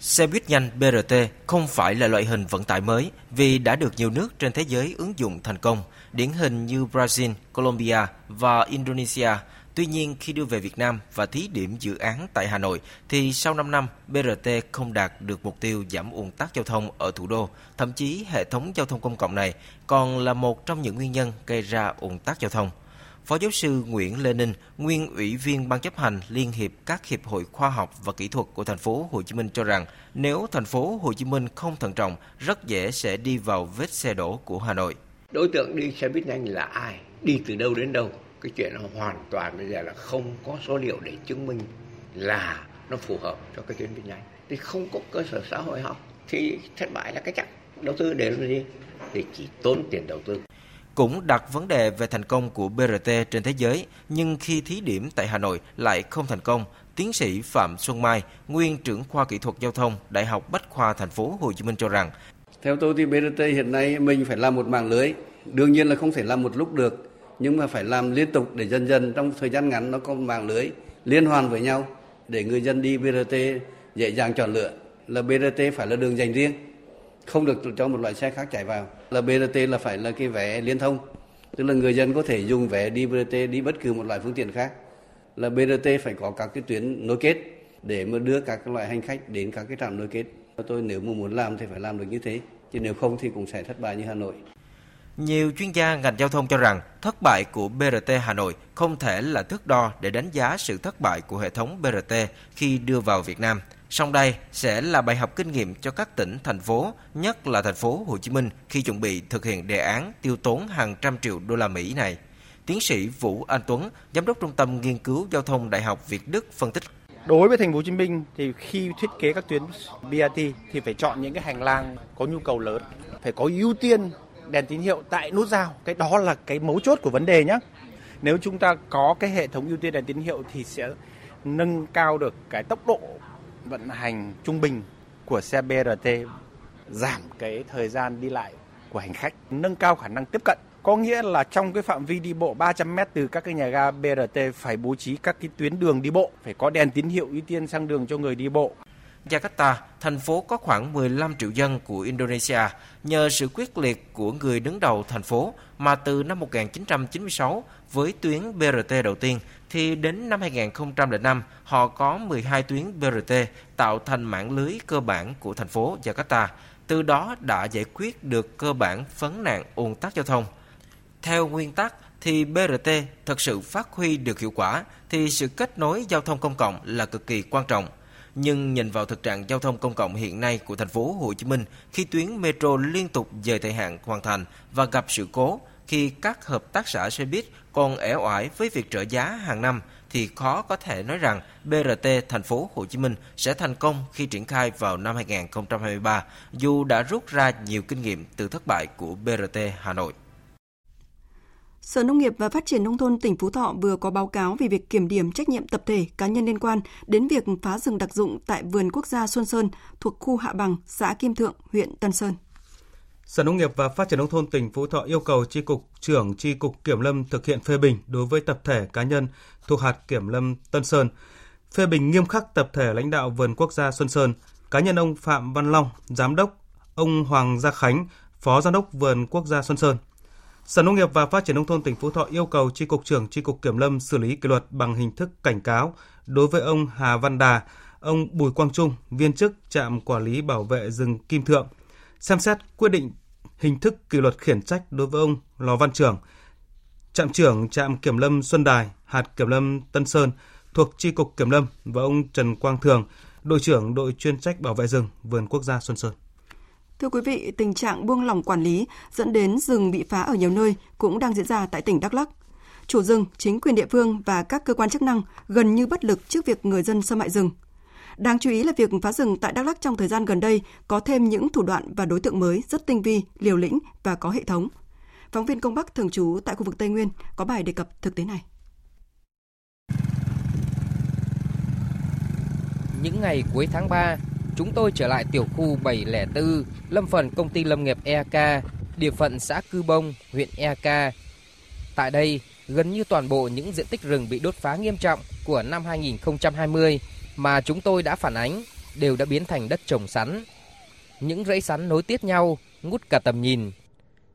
Xe buýt nhanh BRT không phải là loại hình vận tải mới vì đã được nhiều nước trên thế giới ứng dụng thành công, điển hình như Brazil, Colombia và Indonesia. Tuy nhiên, khi đưa về Việt Nam và thí điểm dự án tại Hà Nội, thì sau 5 năm, BRT không đạt được mục tiêu giảm ùn tắc giao thông ở thủ đô. Thậm chí, hệ thống giao thông công cộng này còn là một trong những nguyên nhân gây ra ùn tắc giao thông. Phó giáo sư Nguyễn Lê Ninh, nguyên ủy viên ban chấp hành Liên hiệp các hiệp hội khoa học và kỹ thuật của thành phố Hồ Chí Minh cho rằng, nếu thành phố Hồ Chí Minh không thận trọng, rất dễ sẽ đi vào vết xe đổ của Hà Nội. Đối tượng đi xe buýt nhanh là ai? Đi từ đâu đến đâu? Cái chuyện nó hoàn toàn bây giờ là không có số liệu để chứng minh là nó phù hợp cho cái tuyến buýt nhanh. Thì không có cơ sở xã hội học thì thất bại là cái chắc. Đầu tư để làm gì? Thì chỉ tốn tiền đầu tư cũng đặt vấn đề về thành công của BRT trên thế giới, nhưng khi thí điểm tại Hà Nội lại không thành công, tiến sĩ Phạm Xuân Mai, nguyên trưởng khoa kỹ thuật giao thông, Đại học Bách khoa thành phố Hồ Chí Minh cho rằng theo tôi thì BRT hiện nay mình phải làm một mạng lưới, đương nhiên là không thể làm một lúc được, nhưng mà phải làm liên tục để dần dần trong thời gian ngắn nó có một mạng lưới liên hoàn với nhau để người dân đi BRT dễ dàng chọn lựa. Là BRT phải là đường dành riêng không được cho một loại xe khác chạy vào. Là BRT là phải là cái vé liên thông, tức là người dân có thể dùng vé đi BRT đi bất cứ một loại phương tiện khác. Là BRT phải có các cái tuyến nối kết để mà đưa các loại hành khách đến các cái trạm nối kết. Tôi nếu mà muốn làm thì phải làm được như thế, chứ nếu không thì cũng sẽ thất bại như Hà Nội. Nhiều chuyên gia ngành giao thông cho rằng thất bại của BRT Hà Nội không thể là thước đo để đánh giá sự thất bại của hệ thống BRT khi đưa vào Việt Nam – Song đây sẽ là bài học kinh nghiệm cho các tỉnh, thành phố, nhất là thành phố Hồ Chí Minh khi chuẩn bị thực hiện đề án tiêu tốn hàng trăm triệu đô la Mỹ này. Tiến sĩ Vũ Anh Tuấn, giám đốc Trung tâm Nghiên cứu Giao thông Đại học Việt Đức phân tích. Đối với thành phố Hồ Chí Minh thì khi thiết kế các tuyến BRT thì phải chọn những cái hành lang có nhu cầu lớn, phải có ưu tiên đèn tín hiệu tại nút giao. Cái đó là cái mấu chốt của vấn đề nhé. Nếu chúng ta có cái hệ thống ưu tiên đèn tín hiệu thì sẽ nâng cao được cái tốc độ vận hành trung bình của xe BRT giảm cái thời gian đi lại của hành khách, nâng cao khả năng tiếp cận. Có nghĩa là trong cái phạm vi đi bộ 300 m từ các cái nhà ga BRT phải bố trí các cái tuyến đường đi bộ, phải có đèn tín hiệu ưu tiên sang đường cho người đi bộ. Jakarta, thành phố có khoảng 15 triệu dân của Indonesia, nhờ sự quyết liệt của người đứng đầu thành phố mà từ năm 1996 với tuyến BRT đầu tiên thì đến năm 2005 họ có 12 tuyến BRT tạo thành mạng lưới cơ bản của thành phố Jakarta. Từ đó đã giải quyết được cơ bản vấn nạn ùn tắc giao thông. Theo nguyên tắc thì BRT thật sự phát huy được hiệu quả thì sự kết nối giao thông công cộng là cực kỳ quan trọng – nhưng nhìn vào thực trạng giao thông công cộng hiện nay của thành phố Hồ Chí Minh khi tuyến metro liên tục dời thời hạn hoàn thành và gặp sự cố khi các hợp tác xã xe buýt còn ẻo oải với việc trợ giá hàng năm thì khó có thể nói rằng BRT thành phố Hồ Chí Minh sẽ thành công khi triển khai vào năm 2023, dù đã rút ra nhiều kinh nghiệm từ thất bại của BRT Hà Nội. Sở Nông nghiệp và Phát triển Nông thôn tỉnh Phú Thọ vừa có báo cáo về việc kiểm điểm trách nhiệm tập thể cá nhân liên quan đến việc phá rừng đặc dụng tại vườn quốc gia Xuân Sơn thuộc khu Hạ Bằng, xã Kim Thượng, huyện Tân Sơn. Sở Nông nghiệp và Phát triển Nông thôn tỉnh Phú Thọ yêu cầu Tri Cục trưởng Tri Cục Kiểm lâm thực hiện phê bình đối với tập thể cá nhân thuộc hạt Kiểm lâm Tân Sơn, phê bình nghiêm khắc tập thể lãnh đạo vườn quốc gia Xuân Sơn, cá nhân ông Phạm Văn Long, giám đốc, ông Hoàng Gia Khánh, phó giám đốc vườn quốc gia Xuân Sơn. Sở Nông nghiệp và Phát triển Nông thôn tỉnh Phú Thọ yêu cầu Tri Cục trưởng Tri Cục Kiểm lâm xử lý kỷ luật bằng hình thức cảnh cáo đối với ông Hà Văn Đà, ông Bùi Quang Trung, viên chức trạm quản lý bảo vệ rừng Kim Thượng, xem xét quyết định hình thức kỷ luật khiển trách đối với ông Lò Văn Trưởng, trạm trưởng trạm Kiểm lâm Xuân Đài, hạt Kiểm lâm Tân Sơn thuộc Tri Cục Kiểm lâm và ông Trần Quang Thường, đội trưởng đội chuyên trách bảo vệ rừng vườn quốc gia Xuân Sơn. Thưa quý vị, tình trạng buông lỏng quản lý dẫn đến rừng bị phá ở nhiều nơi cũng đang diễn ra tại tỉnh Đắk Lắk. Chủ rừng, chính quyền địa phương và các cơ quan chức năng gần như bất lực trước việc người dân xâm hại rừng. Đáng chú ý là việc phá rừng tại Đắk Lắk trong thời gian gần đây có thêm những thủ đoạn và đối tượng mới rất tinh vi, liều lĩnh và có hệ thống. Phóng viên Công Bắc thường trú tại khu vực Tây Nguyên có bài đề cập thực tế này. Những ngày cuối tháng 3, chúng tôi trở lại tiểu khu 704, lâm phần công ty lâm nghiệp EK, địa phận xã Cư Bông, huyện EK. Tại đây, gần như toàn bộ những diện tích rừng bị đốt phá nghiêm trọng của năm 2020 mà chúng tôi đã phản ánh đều đã biến thành đất trồng sắn. Những rẫy sắn nối tiếp nhau, ngút cả tầm nhìn.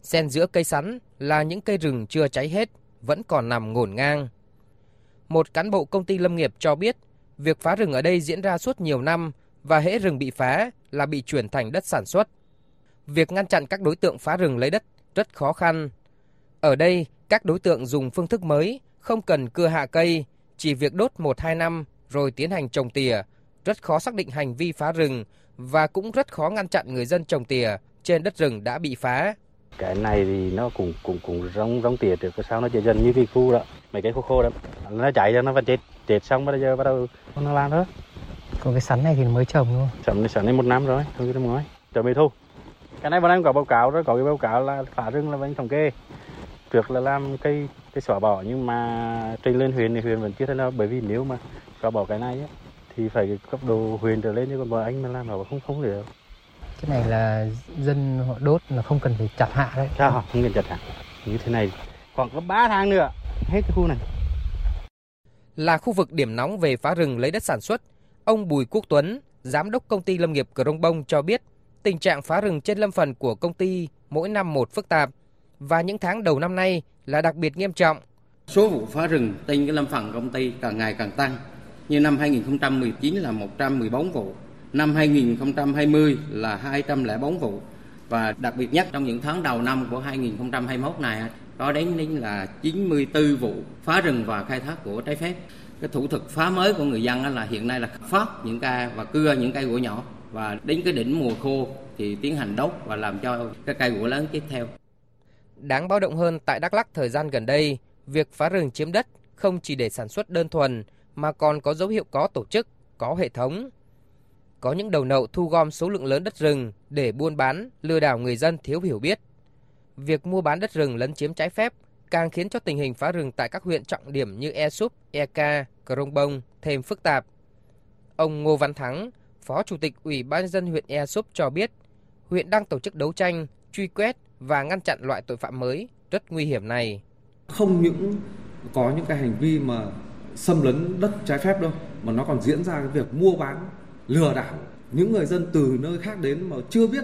Xen giữa cây sắn là những cây rừng chưa cháy hết, vẫn còn nằm ngổn ngang. Một cán bộ công ty lâm nghiệp cho biết, việc phá rừng ở đây diễn ra suốt nhiều năm và hễ rừng bị phá là bị chuyển thành đất sản xuất. Việc ngăn chặn các đối tượng phá rừng lấy đất rất khó khăn. Ở đây, các đối tượng dùng phương thức mới, không cần cưa hạ cây, chỉ việc đốt 1-2 năm rồi tiến hành trồng tỉa, rất khó xác định hành vi phá rừng và cũng rất khó ngăn chặn người dân trồng tỉa trên đất rừng đã bị phá. Cái này thì nó cũng cũng cũng giống giống tỉa được sao nó chỉ dần như cái khu đó, mấy cái khô khô đó, nó chạy ra nó vẫn chết, chết xong bây giờ bắt đầu nó lan hết còn cái sắn này thì mới trồng luôn. Sắn này sắn này một năm rồi, thôi năm ngoái, chuẩn bị thu. Cái này bọn em có báo cáo rồi, có cái báo cáo là phá rừng là vẫn thống kê. Trước là làm cây cây xóa bỏ nhưng mà trình lên huyện thì huyện vẫn chưa thấy nào bởi vì nếu mà xóa bỏ cái này ấy, thì phải cấp độ huyện trở lên chứ còn bọn anh mà làm nó không không được. Cái này là dân họ đốt là không cần phải chặt hạ đấy. Sao không cần chặt hạ. Như thế này khoảng có 3 tháng nữa hết cái khu này. Là khu vực điểm nóng về phá rừng lấy đất sản xuất, ông Bùi Quốc Tuấn, giám đốc công ty lâm nghiệp Crong Bông cho biết, tình trạng phá rừng trên lâm phần của công ty mỗi năm một phức tạp và những tháng đầu năm nay là đặc biệt nghiêm trọng. Số vụ phá rừng trên cái lâm phần công ty càng ngày càng tăng. Như năm 2019 là 114 vụ, năm 2020 là 204 vụ và đặc biệt nhất trong những tháng đầu năm của 2021 này có đến đến là 94 vụ phá rừng và khai thác gỗ trái phép. Cái thủ thuật phá mới của người dân là hiện nay là phát những cây và cưa những cây gỗ nhỏ và đến cái đỉnh mùa khô thì tiến hành đốt và làm cho cái cây gỗ lớn tiếp theo. Đáng báo động hơn tại Đắk Lắk thời gian gần đây, việc phá rừng chiếm đất không chỉ để sản xuất đơn thuần mà còn có dấu hiệu có tổ chức, có hệ thống. Có những đầu nậu thu gom số lượng lớn đất rừng để buôn bán, lừa đảo người dân thiếu hiểu biết. Việc mua bán đất rừng lấn chiếm trái phép càng khiến cho tình hình phá rừng tại các huyện trọng điểm như E Súp, Eka, Crong Bông thêm phức tạp. Ông Ngô Văn Thắng, Phó Chủ tịch Ủy ban nhân dân huyện E Súp cho biết, huyện đang tổ chức đấu tranh, truy quét và ngăn chặn loại tội phạm mới rất nguy hiểm này. Không những có những cái hành vi mà xâm lấn đất trái phép đâu, mà nó còn diễn ra cái việc mua bán, lừa đảo những người dân từ nơi khác đến mà chưa biết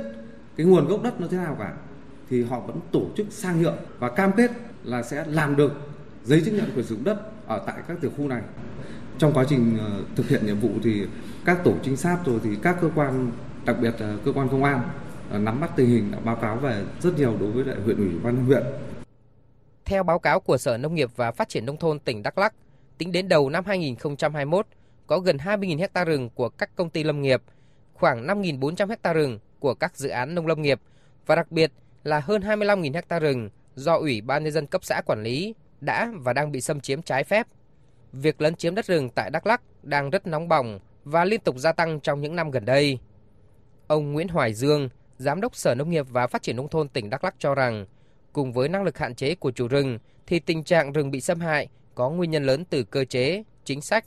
cái nguồn gốc đất nó thế nào cả thì họ vẫn tổ chức sang nhượng và cam kết là sẽ làm được giấy chứng nhận quyền sử dụng đất ở tại các tiểu khu này. Trong quá trình ờ, thực hiện nhiệm vụ thì các tổ trinh sát rồi thì các cơ quan đặc biệt là cơ quan công an ờ, nắm bắt tình hình đã báo cáo về rất nhiều đối với lại huyện ủy ban huyện. Theo báo cáo của Sở Nông nghiệp và Phát triển nông thôn tỉnh Đắk Lắk, tính đến đầu năm 2021 có gần 20.000 ha rừng của các công ty lâm nghiệp, khoảng 5.400 ha rừng của các dự án nông lâm nghiệp và đặc biệt là hơn 25.000 ha rừng do Ủy ban nhân dân cấp xã quản lý đã và đang bị xâm chiếm trái phép. việc lấn chiếm đất rừng tại Đắk Lắk đang rất nóng bỏng và liên tục gia tăng trong những năm gần đây. Ông Nguyễn Hoài Dương, Giám đốc Sở Nông nghiệp và Phát triển Nông thôn tỉnh Đắk Lắk cho rằng, cùng với năng lực hạn chế của chủ rừng, thì tình trạng rừng bị xâm hại có nguyên nhân lớn từ cơ chế, chính sách.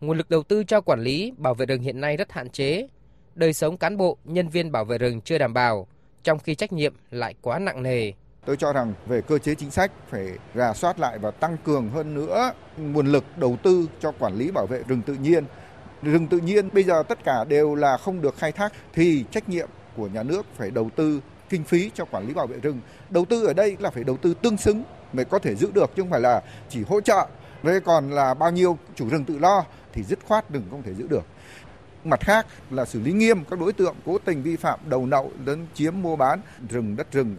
Nguồn lực đầu tư cho quản lý, bảo vệ rừng hiện nay rất hạn chế. Đời sống cán bộ, nhân viên bảo vệ rừng chưa đảm bảo, trong khi trách nhiệm lại quá nặng nề. Tôi cho rằng về cơ chế chính sách phải rà soát lại và tăng cường hơn nữa nguồn lực đầu tư cho quản lý bảo vệ rừng tự nhiên. Rừng tự nhiên bây giờ tất cả đều là không được khai thác thì trách nhiệm của nhà nước phải đầu tư kinh phí cho quản lý bảo vệ rừng. Đầu tư ở đây là phải đầu tư tương xứng mới có thể giữ được chứ không phải là chỉ hỗ trợ. Vậy còn là bao nhiêu chủ rừng tự lo thì dứt khoát đừng không thể giữ được. Mặt khác là xử lý nghiêm các đối tượng cố tình vi phạm đầu nậu lấn chiếm mua bán rừng đất rừng.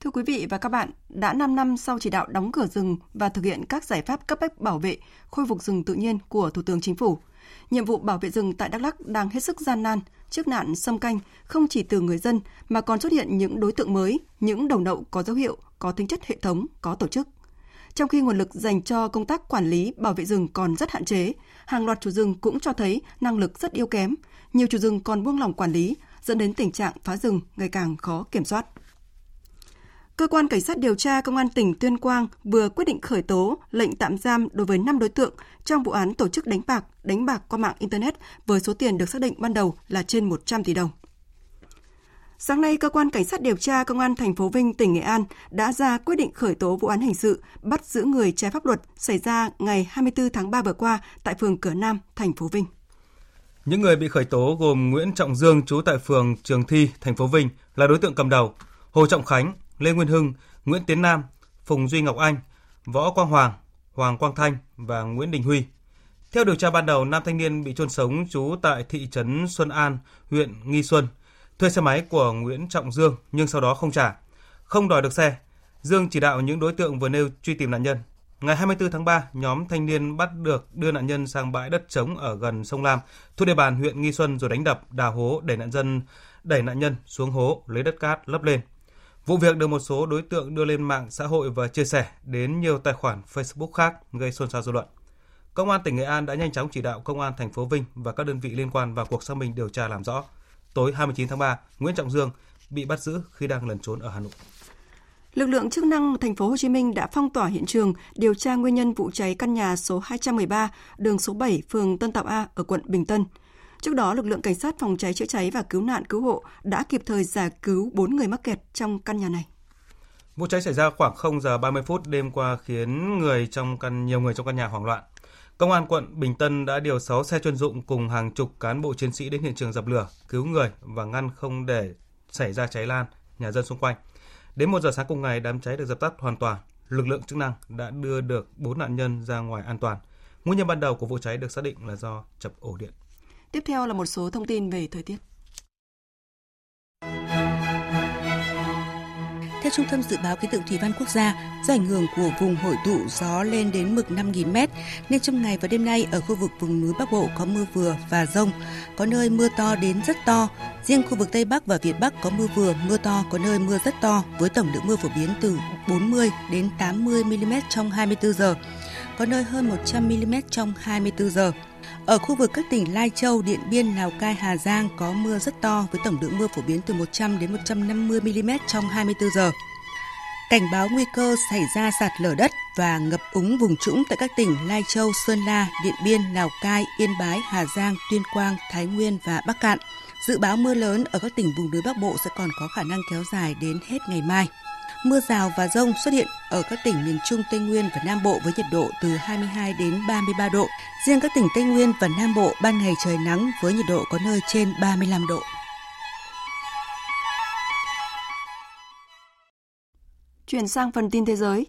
Thưa quý vị và các bạn, đã 5 năm sau chỉ đạo đóng cửa rừng và thực hiện các giải pháp cấp bách bảo vệ, khôi phục rừng tự nhiên của Thủ tướng Chính phủ, nhiệm vụ bảo vệ rừng tại Đắk Lắk đang hết sức gian nan trước nạn xâm canh không chỉ từ người dân mà còn xuất hiện những đối tượng mới, những đầu nậu có dấu hiệu, có tính chất hệ thống, có tổ chức. Trong khi nguồn lực dành cho công tác quản lý bảo vệ rừng còn rất hạn chế, hàng loạt chủ rừng cũng cho thấy năng lực rất yếu kém, nhiều chủ rừng còn buông lỏng quản lý, dẫn đến tình trạng phá rừng ngày càng khó kiểm soát. Cơ quan Cảnh sát điều tra Công an tỉnh Tuyên Quang vừa quyết định khởi tố lệnh tạm giam đối với 5 đối tượng trong vụ án tổ chức đánh bạc, đánh bạc qua mạng Internet với số tiền được xác định ban đầu là trên 100 tỷ đồng. Sáng nay, cơ quan cảnh sát điều tra công an thành phố Vinh, tỉnh Nghệ An đã ra quyết định khởi tố vụ án hình sự bắt giữ người trái pháp luật xảy ra ngày 24 tháng 3 vừa qua tại phường Cửa Nam, thành phố Vinh. Những người bị khởi tố gồm Nguyễn Trọng Dương trú tại phường Trường Thi, thành phố Vinh là đối tượng cầm đầu, Hồ Trọng Khánh, Lê Nguyên Hưng, Nguyễn Tiến Nam, Phùng Duy Ngọc Anh, Võ Quang Hoàng, Hoàng Quang Thanh và Nguyễn Đình Huy. Theo điều tra ban đầu, nam thanh niên bị chôn sống trú tại thị trấn Xuân An, huyện Nghi Xuân, thuê xe máy của Nguyễn Trọng Dương nhưng sau đó không trả. Không đòi được xe, Dương chỉ đạo những đối tượng vừa nêu truy tìm nạn nhân. Ngày 24 tháng 3, nhóm thanh niên bắt được đưa nạn nhân sang bãi đất trống ở gần sông Lam, thuộc địa bàn huyện Nghi Xuân rồi đánh đập, đào hố để nạn nhân đẩy nạn nhân xuống hố lấy đất cát lấp lên. Vụ việc được một số đối tượng đưa lên mạng xã hội và chia sẻ đến nhiều tài khoản Facebook khác gây xôn xao dư luận. Công an tỉnh Nghệ An đã nhanh chóng chỉ đạo Công an thành phố Vinh và các đơn vị liên quan vào cuộc xác minh điều tra làm rõ. Tối 29 tháng 3, Nguyễn Trọng Dương bị bắt giữ khi đang lẩn trốn ở Hà Nội. Lực lượng chức năng thành phố Hồ Chí Minh đã phong tỏa hiện trường điều tra nguyên nhân vụ cháy căn nhà số 213, đường số 7, phường Tân Tạo A ở quận Bình Tân. Trước đó, lực lượng cảnh sát phòng cháy chữa cháy và cứu nạn cứu hộ đã kịp thời giải cứu 4 người mắc kẹt trong căn nhà này. Vụ cháy xảy ra khoảng 0 giờ 30 phút đêm qua khiến người trong căn nhiều người trong căn nhà hoảng loạn. Công an quận Bình Tân đã điều 6 xe chuyên dụng cùng hàng chục cán bộ chiến sĩ đến hiện trường dập lửa, cứu người và ngăn không để xảy ra cháy lan nhà dân xung quanh. Đến 1 giờ sáng cùng ngày, đám cháy được dập tắt hoàn toàn. Lực lượng chức năng đã đưa được 4 nạn nhân ra ngoài an toàn. Nguyên nhân ban đầu của vụ cháy được xác định là do chập ổ điện. Tiếp theo là một số thông tin về thời tiết. Theo Trung tâm Dự báo Khí tượng Thủy văn Quốc gia, do ảnh hưởng của vùng hội tụ gió lên đến mực 5.000m, nên trong ngày và đêm nay ở khu vực vùng núi Bắc Bộ có mưa vừa và rông, có nơi mưa to đến rất to. Riêng khu vực Tây Bắc và Việt Bắc có mưa vừa, mưa to, có nơi mưa rất to, với tổng lượng mưa phổ biến từ 40 đến 80 mm trong 24 giờ, có nơi hơn 100 mm trong 24 giờ. Ở khu vực các tỉnh Lai Châu, Điện Biên, Lào Cai, Hà Giang có mưa rất to với tổng lượng mưa phổ biến từ 100 đến 150 mm trong 24 giờ. Cảnh báo nguy cơ xảy ra sạt lở đất và ngập úng vùng trũng tại các tỉnh Lai Châu, Sơn La, Điện Biên, Lào Cai, Yên Bái, Hà Giang, Tuyên Quang, Thái Nguyên và Bắc Cạn. Dự báo mưa lớn ở các tỉnh vùng núi Bắc Bộ sẽ còn có khả năng kéo dài đến hết ngày mai. Mưa rào và rông xuất hiện ở các tỉnh miền Trung, Tây Nguyên và Nam Bộ với nhiệt độ từ 22 đến 33 độ. Riêng các tỉnh Tây Nguyên và Nam Bộ ban ngày trời nắng với nhiệt độ có nơi trên 35 độ. Chuyển sang phần tin thế giới.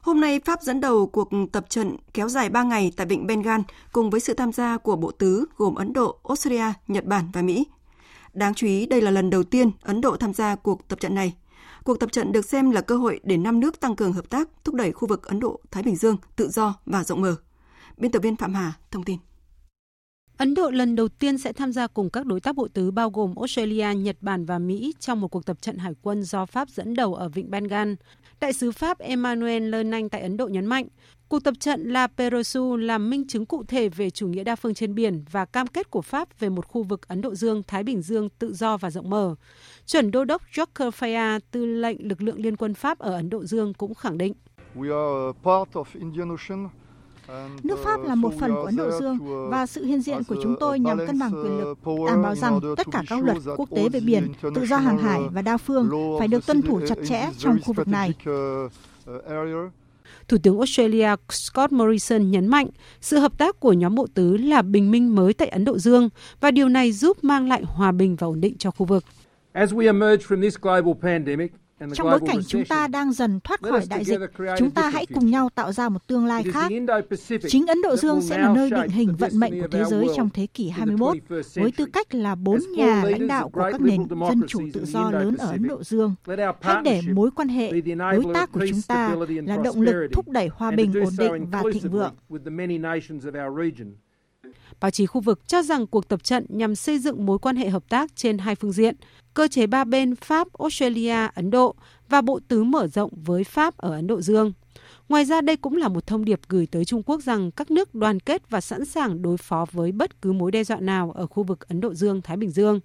Hôm nay, Pháp dẫn đầu cuộc tập trận kéo dài 3 ngày tại Vịnh Bengal cùng với sự tham gia của bộ tứ gồm Ấn Độ, Australia, Nhật Bản và Mỹ. Đáng chú ý, đây là lần đầu tiên Ấn Độ tham gia cuộc tập trận này. Cuộc tập trận được xem là cơ hội để năm nước tăng cường hợp tác, thúc đẩy khu vực Ấn Độ-Thái Bình Dương tự do và rộng mở. Biên tập viên Phạm Hà thông tin. Ấn Độ lần đầu tiên sẽ tham gia cùng các đối tác bộ tứ bao gồm Australia, Nhật Bản và Mỹ trong một cuộc tập trận hải quân do Pháp dẫn đầu ở Vịnh Bengal. Đại sứ Pháp Emmanuel Lernanh tại Ấn Độ nhấn mạnh, Cuộc tập trận La Perouse là minh chứng cụ thể về chủ nghĩa đa phương trên biển và cam kết của Pháp về một khu vực Ấn Độ Dương-Thái Bình Dương tự do và rộng mở. Chuẩn đô đốc Joker Faya, tư lệnh lực lượng liên quân Pháp ở Ấn Độ Dương cũng khẳng định. Nước Pháp là một phần của Ấn Độ Dương và sự hiện diện của chúng tôi nhằm cân bằng quyền lực, đảm bảo rằng tất cả các luật quốc tế về biển, tự do hàng hải và đa phương phải được tuân thủ chặt chẽ trong khu vực này. Thủ tướng Australia Scott Morrison nhấn mạnh sự hợp tác của nhóm bộ tứ là bình minh mới tại Ấn Độ Dương và điều này giúp mang lại hòa bình và ổn định cho khu vực. As we emerge from this global pandemic, trong bối cảnh chúng ta đang dần thoát khỏi đại dịch, chúng ta hãy cùng nhau tạo ra một tương lai khác. Chính Ấn Độ Dương sẽ là nơi định hình vận mệnh của thế giới trong thế kỷ 21, với tư cách là bốn nhà lãnh đạo của các nền dân chủ tự do lớn ở Ấn Độ Dương. Hãy để mối quan hệ đối tác của chúng ta là động lực thúc đẩy hòa bình, ổn định và thịnh vượng. Báo chí khu vực cho rằng cuộc tập trận nhằm xây dựng mối quan hệ hợp tác trên hai phương diện, cơ chế ba bên Pháp, Australia, Ấn Độ và bộ tứ mở rộng với Pháp ở Ấn Độ Dương. Ngoài ra đây cũng là một thông điệp gửi tới Trung Quốc rằng các nước đoàn kết và sẵn sàng đối phó với bất cứ mối đe dọa nào ở khu vực Ấn Độ Dương-Thái Bình Dương.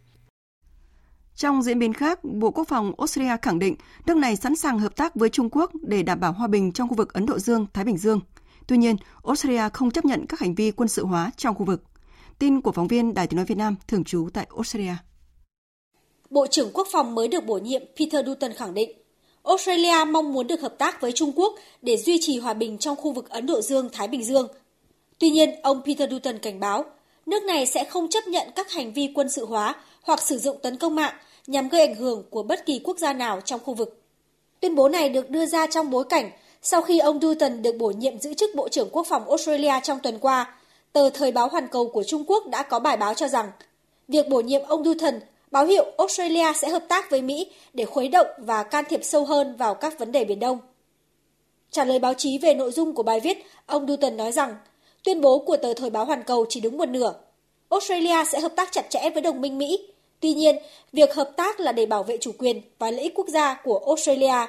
Trong diễn biến khác, Bộ Quốc phòng Australia khẳng định nước này sẵn sàng hợp tác với Trung Quốc để đảm bảo hòa bình trong khu vực Ấn Độ Dương-Thái Bình Dương. Tuy nhiên, Australia không chấp nhận các hành vi quân sự hóa trong khu vực. Tin của phóng viên Đài tiếng nói Việt Nam thường trú tại Australia. Bộ trưởng Quốc phòng mới được bổ nhiệm Peter Dutton khẳng định, Australia mong muốn được hợp tác với Trung Quốc để duy trì hòa bình trong khu vực Ấn Độ Dương-Thái Bình Dương. Tuy nhiên, ông Peter Dutton cảnh báo, nước này sẽ không chấp nhận các hành vi quân sự hóa hoặc sử dụng tấn công mạng nhằm gây ảnh hưởng của bất kỳ quốc gia nào trong khu vực. Tuyên bố này được đưa ra trong bối cảnh sau khi ông Dutton được bổ nhiệm giữ chức Bộ trưởng Quốc phòng Australia trong tuần qua, tờ Thời báo Hoàn Cầu của Trung Quốc đã có bài báo cho rằng việc bổ nhiệm ông Dutton báo hiệu Australia sẽ hợp tác với Mỹ để khuấy động và can thiệp sâu hơn vào các vấn đề Biển Đông. Trả lời báo chí về nội dung của bài viết, ông Dutton nói rằng tuyên bố của tờ Thời báo Hoàn Cầu chỉ đúng một nửa. Australia sẽ hợp tác chặt chẽ với đồng minh Mỹ. Tuy nhiên, việc hợp tác là để bảo vệ chủ quyền và lợi ích quốc gia của Australia.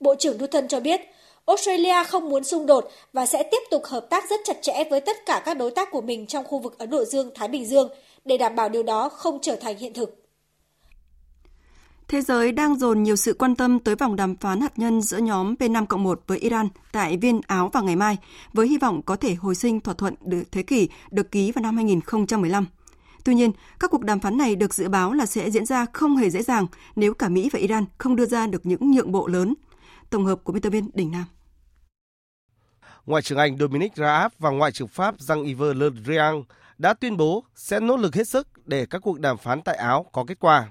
Bộ trưởng Dutton cho biết, Australia không muốn xung đột và sẽ tiếp tục hợp tác rất chặt chẽ với tất cả các đối tác của mình trong khu vực Ấn Độ Dương-Thái Bình Dương để đảm bảo điều đó không trở thành hiện thực. Thế giới đang dồn nhiều sự quan tâm tới vòng đàm phán hạt nhân giữa nhóm P5 1 với Iran tại Viên Áo vào ngày mai, với hy vọng có thể hồi sinh thỏa thuận được thế kỷ được ký vào năm 2015. Tuy nhiên, các cuộc đàm phán này được dự báo là sẽ diễn ra không hề dễ dàng nếu cả Mỹ và Iran không đưa ra được những nhượng bộ lớn. Tổng hợp của biên tập viên Đình Nam. Ngoại trưởng Anh Dominic Raab và Ngoại trưởng Pháp Jean-Yves Le Drian đã tuyên bố sẽ nỗ lực hết sức để các cuộc đàm phán tại Áo có kết quả.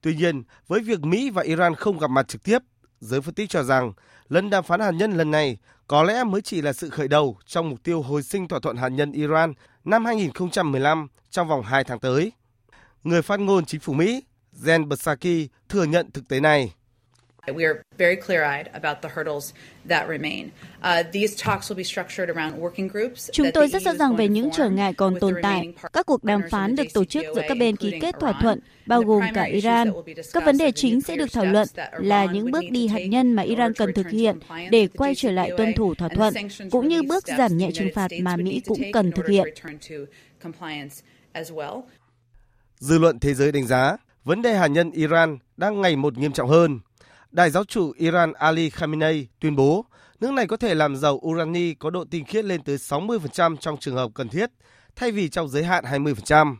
Tuy nhiên, với việc Mỹ và Iran không gặp mặt trực tiếp, giới phân tích cho rằng lần đàm phán hạt nhân lần này có lẽ mới chỉ là sự khởi đầu trong mục tiêu hồi sinh thỏa thuận hạt nhân Iran năm 2015 trong vòng 2 tháng tới. Người phát ngôn chính phủ Mỹ, Jen Psaki thừa nhận thực tế này. We are very clear-eyed about the hurdles that remain. Uh, these talks will be structured around working groups. Chúng tôi rất rõ ràng về những trở ngại còn tồn tại. Các cuộc đàm phán được tổ chức giữa các bên ký kết thỏa thuận, bao gồm cả Iran. Các vấn đề chính sẽ được thảo luận là những bước đi hạt nhân mà Iran cần thực hiện để quay trở lại tuân thủ thỏa thuận, cũng như bước giảm nhẹ trừng phạt mà Mỹ cũng cần thực hiện. Dư luận thế giới đánh giá, vấn đề hạt nhân Iran đang ngày một nghiêm trọng hơn Đại giáo chủ Iran Ali Khamenei tuyên bố nước này có thể làm dầu urani có độ tinh khiết lên tới 60% trong trường hợp cần thiết, thay vì trong giới hạn 20%.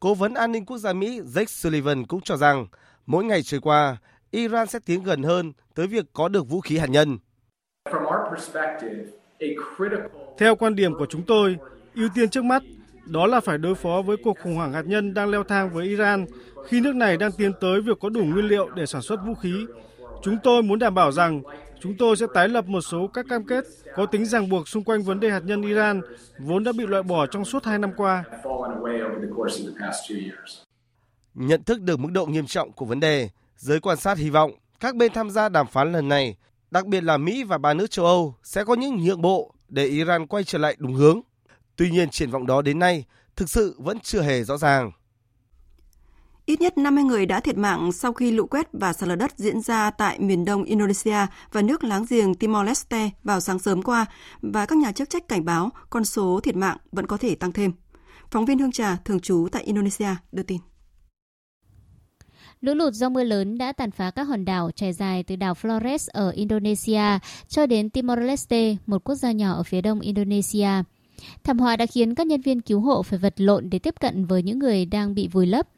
Cố vấn an ninh quốc gia Mỹ Jake Sullivan cũng cho rằng mỗi ngày trôi qua, Iran sẽ tiến gần hơn tới việc có được vũ khí hạt nhân. Theo quan điểm của chúng tôi, ưu tiên trước mắt đó là phải đối phó với cuộc khủng hoảng hạt nhân đang leo thang với Iran khi nước này đang tiến tới việc có đủ nguyên liệu để sản xuất vũ khí Chúng tôi muốn đảm bảo rằng chúng tôi sẽ tái lập một số các cam kết có tính ràng buộc xung quanh vấn đề hạt nhân Iran vốn đã bị loại bỏ trong suốt hai năm qua. Nhận thức được mức độ nghiêm trọng của vấn đề, giới quan sát hy vọng các bên tham gia đàm phán lần này, đặc biệt là Mỹ và ba nước châu Âu sẽ có những nhượng bộ để Iran quay trở lại đúng hướng. Tuy nhiên triển vọng đó đến nay thực sự vẫn chưa hề rõ ràng. Ít nhất 50 người đã thiệt mạng sau khi lũ quét và sạt lở đất diễn ra tại miền đông Indonesia và nước láng giềng Timor-Leste vào sáng sớm qua và các nhà chức trách cảnh báo con số thiệt mạng vẫn có thể tăng thêm. Phóng viên Hương Trà, thường trú tại Indonesia, đưa tin. Lũ lụt do mưa lớn đã tàn phá các hòn đảo trải dài từ đảo Flores ở Indonesia cho đến Timor-Leste, một quốc gia nhỏ ở phía đông Indonesia. Thảm họa đã khiến các nhân viên cứu hộ phải vật lộn để tiếp cận với những người đang bị vùi lấp.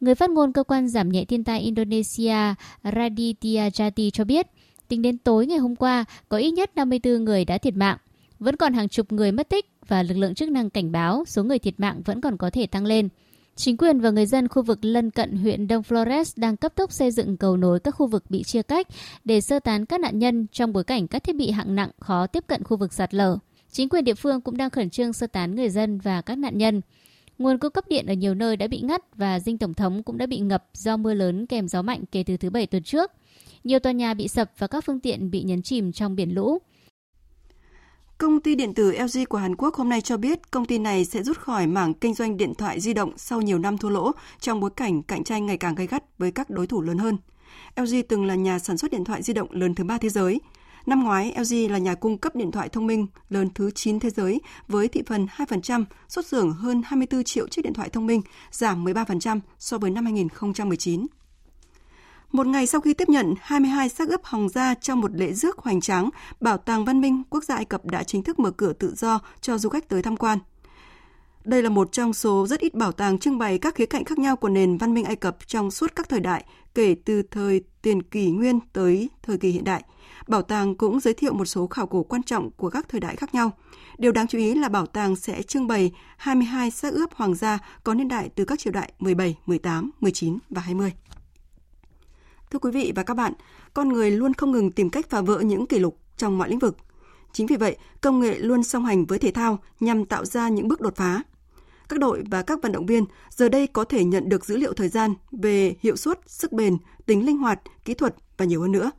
Người phát ngôn cơ quan giảm nhẹ thiên tai Indonesia Raditya Jati cho biết, tính đến tối ngày hôm qua, có ít nhất 54 người đã thiệt mạng. Vẫn còn hàng chục người mất tích và lực lượng chức năng cảnh báo số người thiệt mạng vẫn còn có thể tăng lên. Chính quyền và người dân khu vực lân cận huyện Đông Flores đang cấp tốc xây dựng cầu nối các khu vực bị chia cách để sơ tán các nạn nhân trong bối cảnh các thiết bị hạng nặng khó tiếp cận khu vực sạt lở. Chính quyền địa phương cũng đang khẩn trương sơ tán người dân và các nạn nhân. Nguồn cung cấp điện ở nhiều nơi đã bị ngắt và dinh tổng thống cũng đã bị ngập do mưa lớn kèm gió mạnh kể từ thứ Bảy tuần trước. Nhiều tòa nhà bị sập và các phương tiện bị nhấn chìm trong biển lũ. Công ty điện tử LG của Hàn Quốc hôm nay cho biết công ty này sẽ rút khỏi mảng kinh doanh điện thoại di động sau nhiều năm thua lỗ trong bối cảnh cạnh tranh ngày càng gay gắt với các đối thủ lớn hơn. LG từng là nhà sản xuất điện thoại di động lớn thứ ba thế giới. Năm ngoái, LG là nhà cung cấp điện thoại thông minh lớn thứ 9 thế giới với thị phần 2%, xuất xưởng hơn 24 triệu chiếc điện thoại thông minh, giảm 13% so với năm 2019. Một ngày sau khi tiếp nhận 22 xác ướp hòng da trong một lễ rước hoành tráng, Bảo tàng Văn minh Quốc gia Ai Cập đã chính thức mở cửa tự do cho du khách tới tham quan. Đây là một trong số rất ít bảo tàng trưng bày các khía cạnh khác nhau của nền văn minh Ai Cập trong suốt các thời đại, kể từ thời tiền kỷ nguyên tới thời kỳ hiện đại. Bảo tàng cũng giới thiệu một số khảo cổ quan trọng của các thời đại khác nhau. Điều đáng chú ý là bảo tàng sẽ trưng bày 22 xác ướp hoàng gia có niên đại từ các triều đại 17, 18, 19 và 20. Thưa quý vị và các bạn, con người luôn không ngừng tìm cách phá vỡ những kỷ lục trong mọi lĩnh vực. Chính vì vậy, công nghệ luôn song hành với thể thao nhằm tạo ra những bước đột phá. Các đội và các vận động viên giờ đây có thể nhận được dữ liệu thời gian về hiệu suất, sức bền, tính linh hoạt, kỹ thuật và nhiều hơn nữa.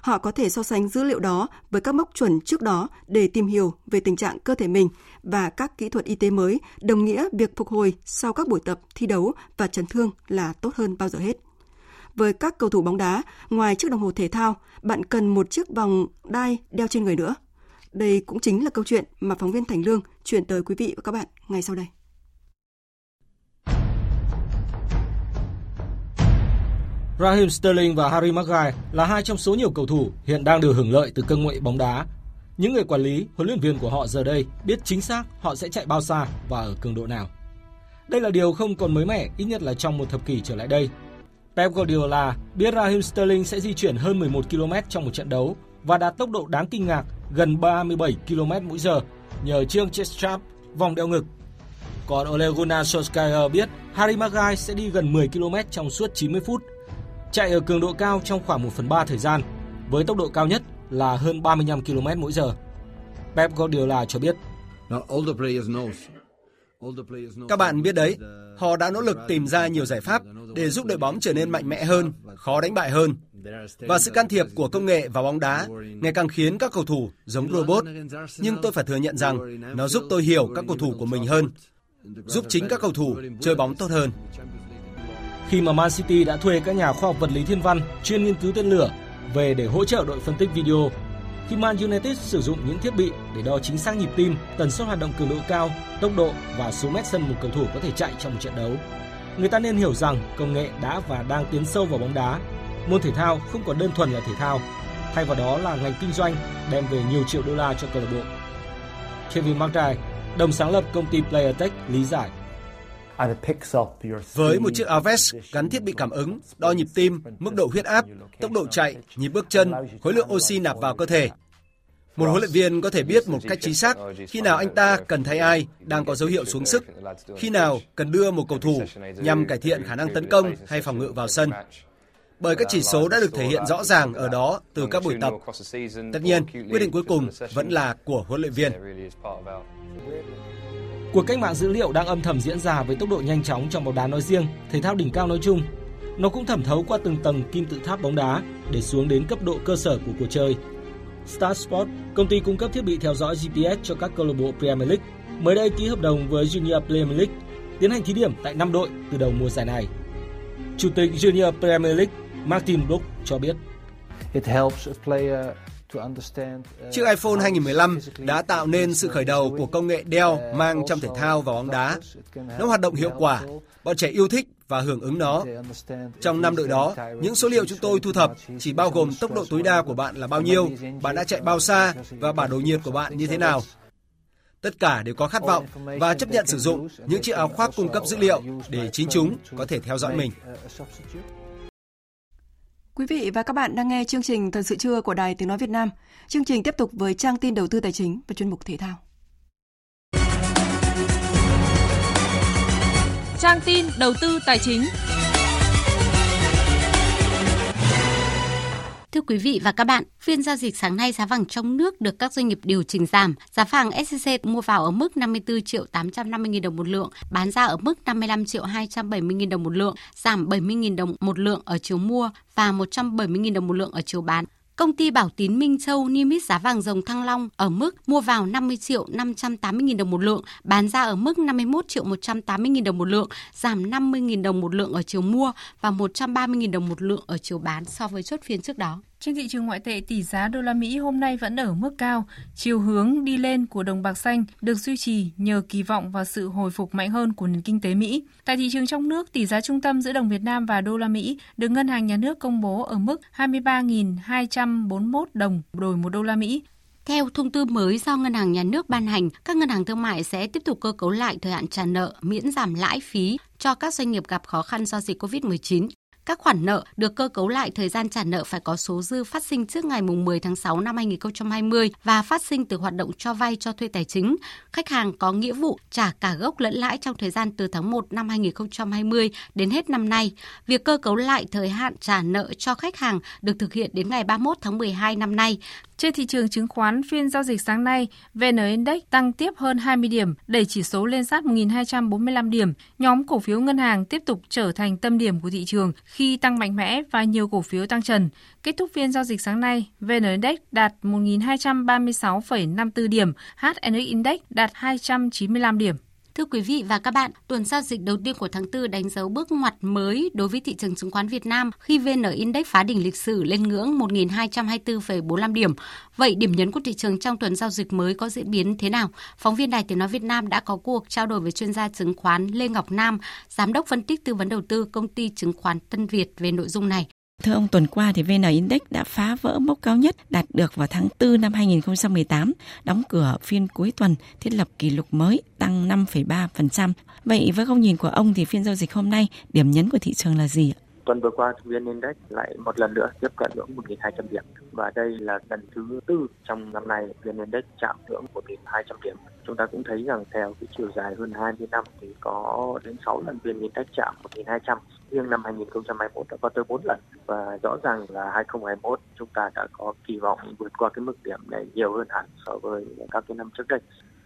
Họ có thể so sánh dữ liệu đó với các mốc chuẩn trước đó để tìm hiểu về tình trạng cơ thể mình và các kỹ thuật y tế mới, đồng nghĩa việc phục hồi sau các buổi tập, thi đấu và chấn thương là tốt hơn bao giờ hết. Với các cầu thủ bóng đá, ngoài chiếc đồng hồ thể thao, bạn cần một chiếc vòng đai đeo trên người nữa. Đây cũng chính là câu chuyện mà phóng viên Thành Lương chuyển tới quý vị và các bạn ngay sau đây. Raheem Sterling và Harry Maguire là hai trong số nhiều cầu thủ hiện đang được hưởng lợi từ cơn nghệ bóng đá. Những người quản lý, huấn luyện viên của họ giờ đây biết chính xác họ sẽ chạy bao xa và ở cường độ nào. Đây là điều không còn mới mẻ, ít nhất là trong một thập kỷ trở lại đây. Pep Guardiola biết Raheem Sterling sẽ di chuyển hơn 11 km trong một trận đấu và đạt tốc độ đáng kinh ngạc gần 37 km mỗi giờ nhờ chiếc chest strap vòng đeo ngực. Còn Ole Gunnar Solskjaer biết Harry Maguire sẽ đi gần 10 km trong suốt 90 phút, chạy ở cường độ cao trong khoảng 1 phần 3 thời gian, với tốc độ cao nhất là hơn 35 km mỗi giờ. Pep Guardiola cho biết. Các bạn biết đấy, họ đã nỗ lực tìm ra nhiều giải pháp để giúp đội bóng trở nên mạnh mẽ hơn, khó đánh bại hơn. Và sự can thiệp của công nghệ vào bóng đá ngày càng khiến các cầu thủ giống robot. Nhưng tôi phải thừa nhận rằng nó giúp tôi hiểu các cầu thủ của mình hơn, giúp chính các cầu thủ chơi bóng tốt hơn. Khi mà Man City đã thuê các nhà khoa học vật lý thiên văn chuyên nghiên cứu tên lửa về để hỗ trợ đội phân tích video khi Man United sử dụng những thiết bị để đo chính xác nhịp tim, tần suất hoạt động cường độ cao, tốc độ và số mét sân một cầu thủ có thể chạy trong một trận đấu. Người ta nên hiểu rằng công nghệ đã và đang tiến sâu vào bóng đá. Môn thể thao không còn đơn thuần là thể thao, thay vào đó là ngành kinh doanh đem về nhiều triệu đô la cho câu lạc bộ. Kevin McDye, đồng sáng lập công ty PlayerTech lý giải. Với một chiếc áo vest gắn thiết bị cảm ứng, đo nhịp tim, mức độ huyết áp, tốc độ chạy, nhịp bước chân, khối lượng oxy nạp vào cơ thể. Một huấn luyện viên có thể biết một cách chính xác khi nào anh ta cần thay ai đang có dấu hiệu xuống sức, khi nào cần đưa một cầu thủ nhằm cải thiện khả năng tấn công hay phòng ngự vào sân. Bởi các chỉ số đã được thể hiện rõ ràng ở đó từ các buổi tập. Tất nhiên, quyết định cuối cùng vẫn là của huấn luyện viên. Cuộc cách mạng dữ liệu đang âm thầm diễn ra với tốc độ nhanh chóng trong bóng đá nói riêng, thể thao đỉnh cao nói chung. Nó cũng thẩm thấu qua từng tầng kim tự tháp bóng đá để xuống đến cấp độ cơ sở của cuộc chơi. Star Sport, công ty cung cấp thiết bị theo dõi GPS cho các câu lạc bộ Premier League, mới đây ký hợp đồng với Junior Premier League, tiến hành thí điểm tại 5 đội từ đầu mùa giải này. Chủ tịch Junior Premier League Martin Brook cho biết. It helps a player. Chiếc iPhone 2015 đã tạo nên sự khởi đầu của công nghệ đeo mang trong thể thao và bóng đá. Nó hoạt động hiệu quả, bọn trẻ yêu thích và hưởng ứng nó. Trong năm đội đó, những số liệu chúng tôi thu thập chỉ bao gồm tốc độ tối đa của bạn là bao nhiêu, bạn đã chạy bao xa và bản đồ nhiệt của bạn như thế nào. Tất cả đều có khát vọng và chấp nhận sử dụng những chiếc áo khoác cung cấp dữ liệu để chính chúng có thể theo dõi mình. Quý vị và các bạn đang nghe chương trình Thời sự trưa của Đài Tiếng Nói Việt Nam. Chương trình tiếp tục với trang tin đầu tư tài chính và chuyên mục thể thao. Trang tin đầu tư tài chính. Thưa quý vị và các bạn, phiên giao dịch sáng nay giá vàng trong nước được các doanh nghiệp điều chỉnh giảm. Giá vàng SCC mua vào ở mức 54 triệu 850 000 đồng một lượng, bán ra ở mức 55 triệu 270 000 đồng một lượng, giảm 70 000 đồng một lượng ở chiều mua và 170 000 đồng một lượng ở chiều bán. Công ty Bảo Tín Minh Châu niêm yết giá vàng dòng Thăng Long ở mức mua vào 50 triệu 580 000 đồng một lượng, bán ra ở mức 51 triệu 180 000 đồng một lượng, giảm 50 000 đồng một lượng ở chiều mua và 130 000 đồng một lượng ở chiều bán so với chốt phiên trước đó. Trên thị trường ngoại tệ, tỷ giá đô la Mỹ hôm nay vẫn ở mức cao. Chiều hướng đi lên của đồng bạc xanh được duy trì nhờ kỳ vọng vào sự hồi phục mạnh hơn của nền kinh tế Mỹ. Tại thị trường trong nước, tỷ giá trung tâm giữa đồng Việt Nam và đô la Mỹ được Ngân hàng Nhà nước công bố ở mức 23.241 đồng đổi một đô la Mỹ. Theo thông tư mới do Ngân hàng Nhà nước ban hành, các ngân hàng thương mại sẽ tiếp tục cơ cấu lại thời hạn trả nợ, miễn giảm lãi phí cho các doanh nghiệp gặp khó khăn do dịch COVID-19. Các khoản nợ được cơ cấu lại thời gian trả nợ phải có số dư phát sinh trước ngày 10 tháng 6 năm 2020 và phát sinh từ hoạt động cho vay cho thuê tài chính. Khách hàng có nghĩa vụ trả cả gốc lẫn lãi trong thời gian từ tháng 1 năm 2020 đến hết năm nay. Việc cơ cấu lại thời hạn trả nợ cho khách hàng được thực hiện đến ngày 31 tháng 12 năm nay. Trên thị trường chứng khoán, phiên giao dịch sáng nay, VN Index tăng tiếp hơn 20 điểm, đẩy chỉ số lên sát 1.245 điểm. Nhóm cổ phiếu ngân hàng tiếp tục trở thành tâm điểm của thị trường khi tăng mạnh mẽ và nhiều cổ phiếu tăng trần. Kết thúc phiên giao dịch sáng nay, VN Index đạt 1.236,54 điểm, HNX Index đạt 295 điểm. Thưa quý vị và các bạn, tuần giao dịch đầu tiên của tháng 4 đánh dấu bước ngoặt mới đối với thị trường chứng khoán Việt Nam khi VN Index phá đỉnh lịch sử lên ngưỡng 1.224,45 điểm. Vậy điểm nhấn của thị trường trong tuần giao dịch mới có diễn biến thế nào? Phóng viên Đài Tiếng Nói Việt Nam đã có cuộc trao đổi với chuyên gia chứng khoán Lê Ngọc Nam, Giám đốc phân tích tư vấn đầu tư công ty chứng khoán Tân Việt về nội dung này. Thưa ông, tuần qua thì VN Index đã phá vỡ mốc cao nhất đạt được vào tháng 4 năm 2018, đóng cửa phiên cuối tuần thiết lập kỷ lục mới tăng 5,3%. Vậy với góc nhìn của ông thì phiên giao dịch hôm nay điểm nhấn của thị trường là gì ạ? Tuần vừa qua, VN Index lại một lần nữa tiếp cận ngưỡng 1.200 điểm và đây là lần thứ tư trong năm nay VN Index chạm ngưỡng 1.200 điểm. Chúng ta cũng thấy rằng theo cái chiều dài hơn 20 năm thì có đến 6 lần viên VN tách chạm 1.200 riêng năm 2021 đã có tới 4 lần và rõ ràng là 2021 chúng ta đã có kỳ vọng vượt qua cái mức điểm này nhiều hơn hẳn so với các cái năm trước đây.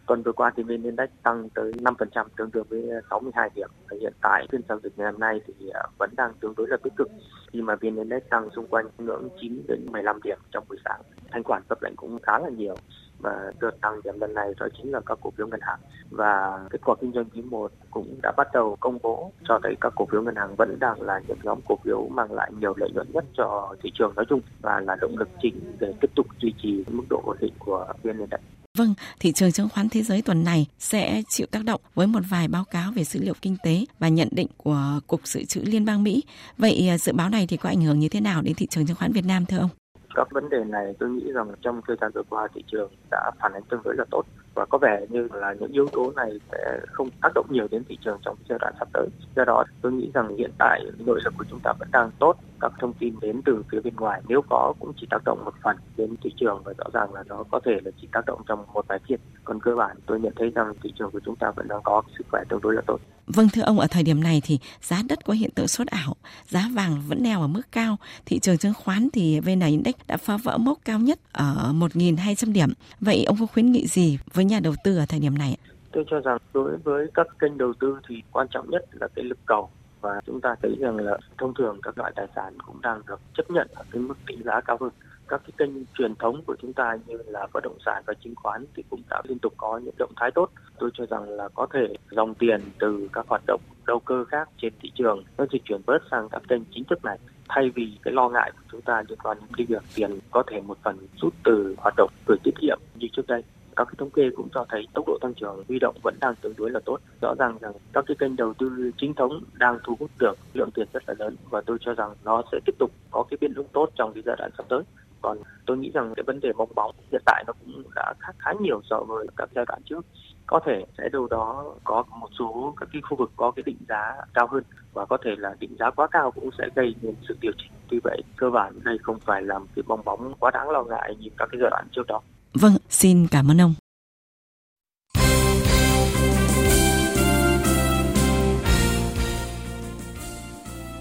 Tuần vừa qua thì VN Index tăng tới 5% tương đương với 62 điểm. Và hiện tại, phiên giao dịch ngày hôm nay thì à, vẫn đang tương đối là tích cực khi mà VN Index tăng xung quanh ngưỡng 9 đến 15 điểm trong buổi sáng. Thanh khoản tập lệnh cũng khá là nhiều và đợt tăng điểm lần này đó chính là các cổ phiếu ngân hàng và kết quả kinh doanh quý 1 cũng đã bắt đầu công bố cho thấy các cổ phiếu ngân hàng vẫn đang là những nhóm cổ phiếu mang lại nhiều lợi nhuận nhất cho thị trường nói chung và là động lực chính để tiếp tục duy trì mức độ ổn định của VN Index. Vâng, thị trường chứng khoán thế giới tuần này sẽ chịu tác động với một vài báo cáo về dữ liệu kinh tế và nhận định của Cục Dự trữ Liên bang Mỹ. Vậy à, dự báo này thì có ảnh hưởng như thế nào đến thị trường chứng khoán Việt Nam thưa ông? Các vấn đề này tôi nghĩ rằng trong thời gian vừa qua thị trường đã phản ánh tương đối là tốt và có vẻ như là những yếu tố này sẽ không tác động nhiều đến thị trường trong giai đoạn sắp tới. Do đó tôi nghĩ rằng hiện tại nội lực của chúng ta vẫn đang tốt. Các thông tin đến từ phía bên ngoài nếu có cũng chỉ tác động một phần đến thị trường và rõ ràng là nó có thể là chỉ tác động trong một vài phiên. Còn cơ bản tôi nhận thấy rằng thị trường của chúng ta vẫn đang có sức khỏe tương đối là tốt. Vâng thưa ông ở thời điểm này thì giá đất có hiện tượng sốt ảo, giá vàng vẫn neo ở mức cao, thị trường chứng khoán thì VN Index đã phá vỡ mốc cao nhất ở 1.200 điểm. Vậy ông có khuyến nghị gì với nhà đầu tư ở thời điểm này? Tôi cho rằng đối với các kênh đầu tư thì quan trọng nhất là cái lực cầu và chúng ta thấy rằng là thông thường các loại tài sản cũng đang được chấp nhận ở cái mức tỷ giá cao hơn các cái kênh truyền thống của chúng ta như là bất động sản và chứng khoán thì cũng đã liên tục có những động thái tốt. Tôi cho rằng là có thể dòng tiền từ các hoạt động đầu cơ khác trên thị trường nó dịch chuyển bớt sang các kênh chính thức này thay vì cái lo ngại của chúng ta liên quan đến cái việc tiền có thể một phần rút từ hoạt động gửi tiết kiệm như trước đây, các cái thống kê cũng cho thấy tốc độ tăng trưởng huy động vẫn đang tương đối là tốt. Rõ ràng rằng các cái kênh đầu tư chính thống đang thu hút được lượng tiền rất là lớn và tôi cho rằng nó sẽ tiếp tục có cái biến động tốt trong cái giai đoạn sắp tới. Còn tôi nghĩ rằng cái vấn đề bong bóng hiện tại nó cũng đã khác khá nhiều so với các giai đoạn trước có thể sẽ đâu đó có một số các cái khu vực có cái định giá cao hơn và có thể là định giá quá cao cũng sẽ gây nên sự điều chỉnh. Tuy vậy, cơ bản đây không phải là một cái bong bóng quá đáng lo ngại như các cái giai đoạn trước đó. Vâng, xin cảm ơn ông.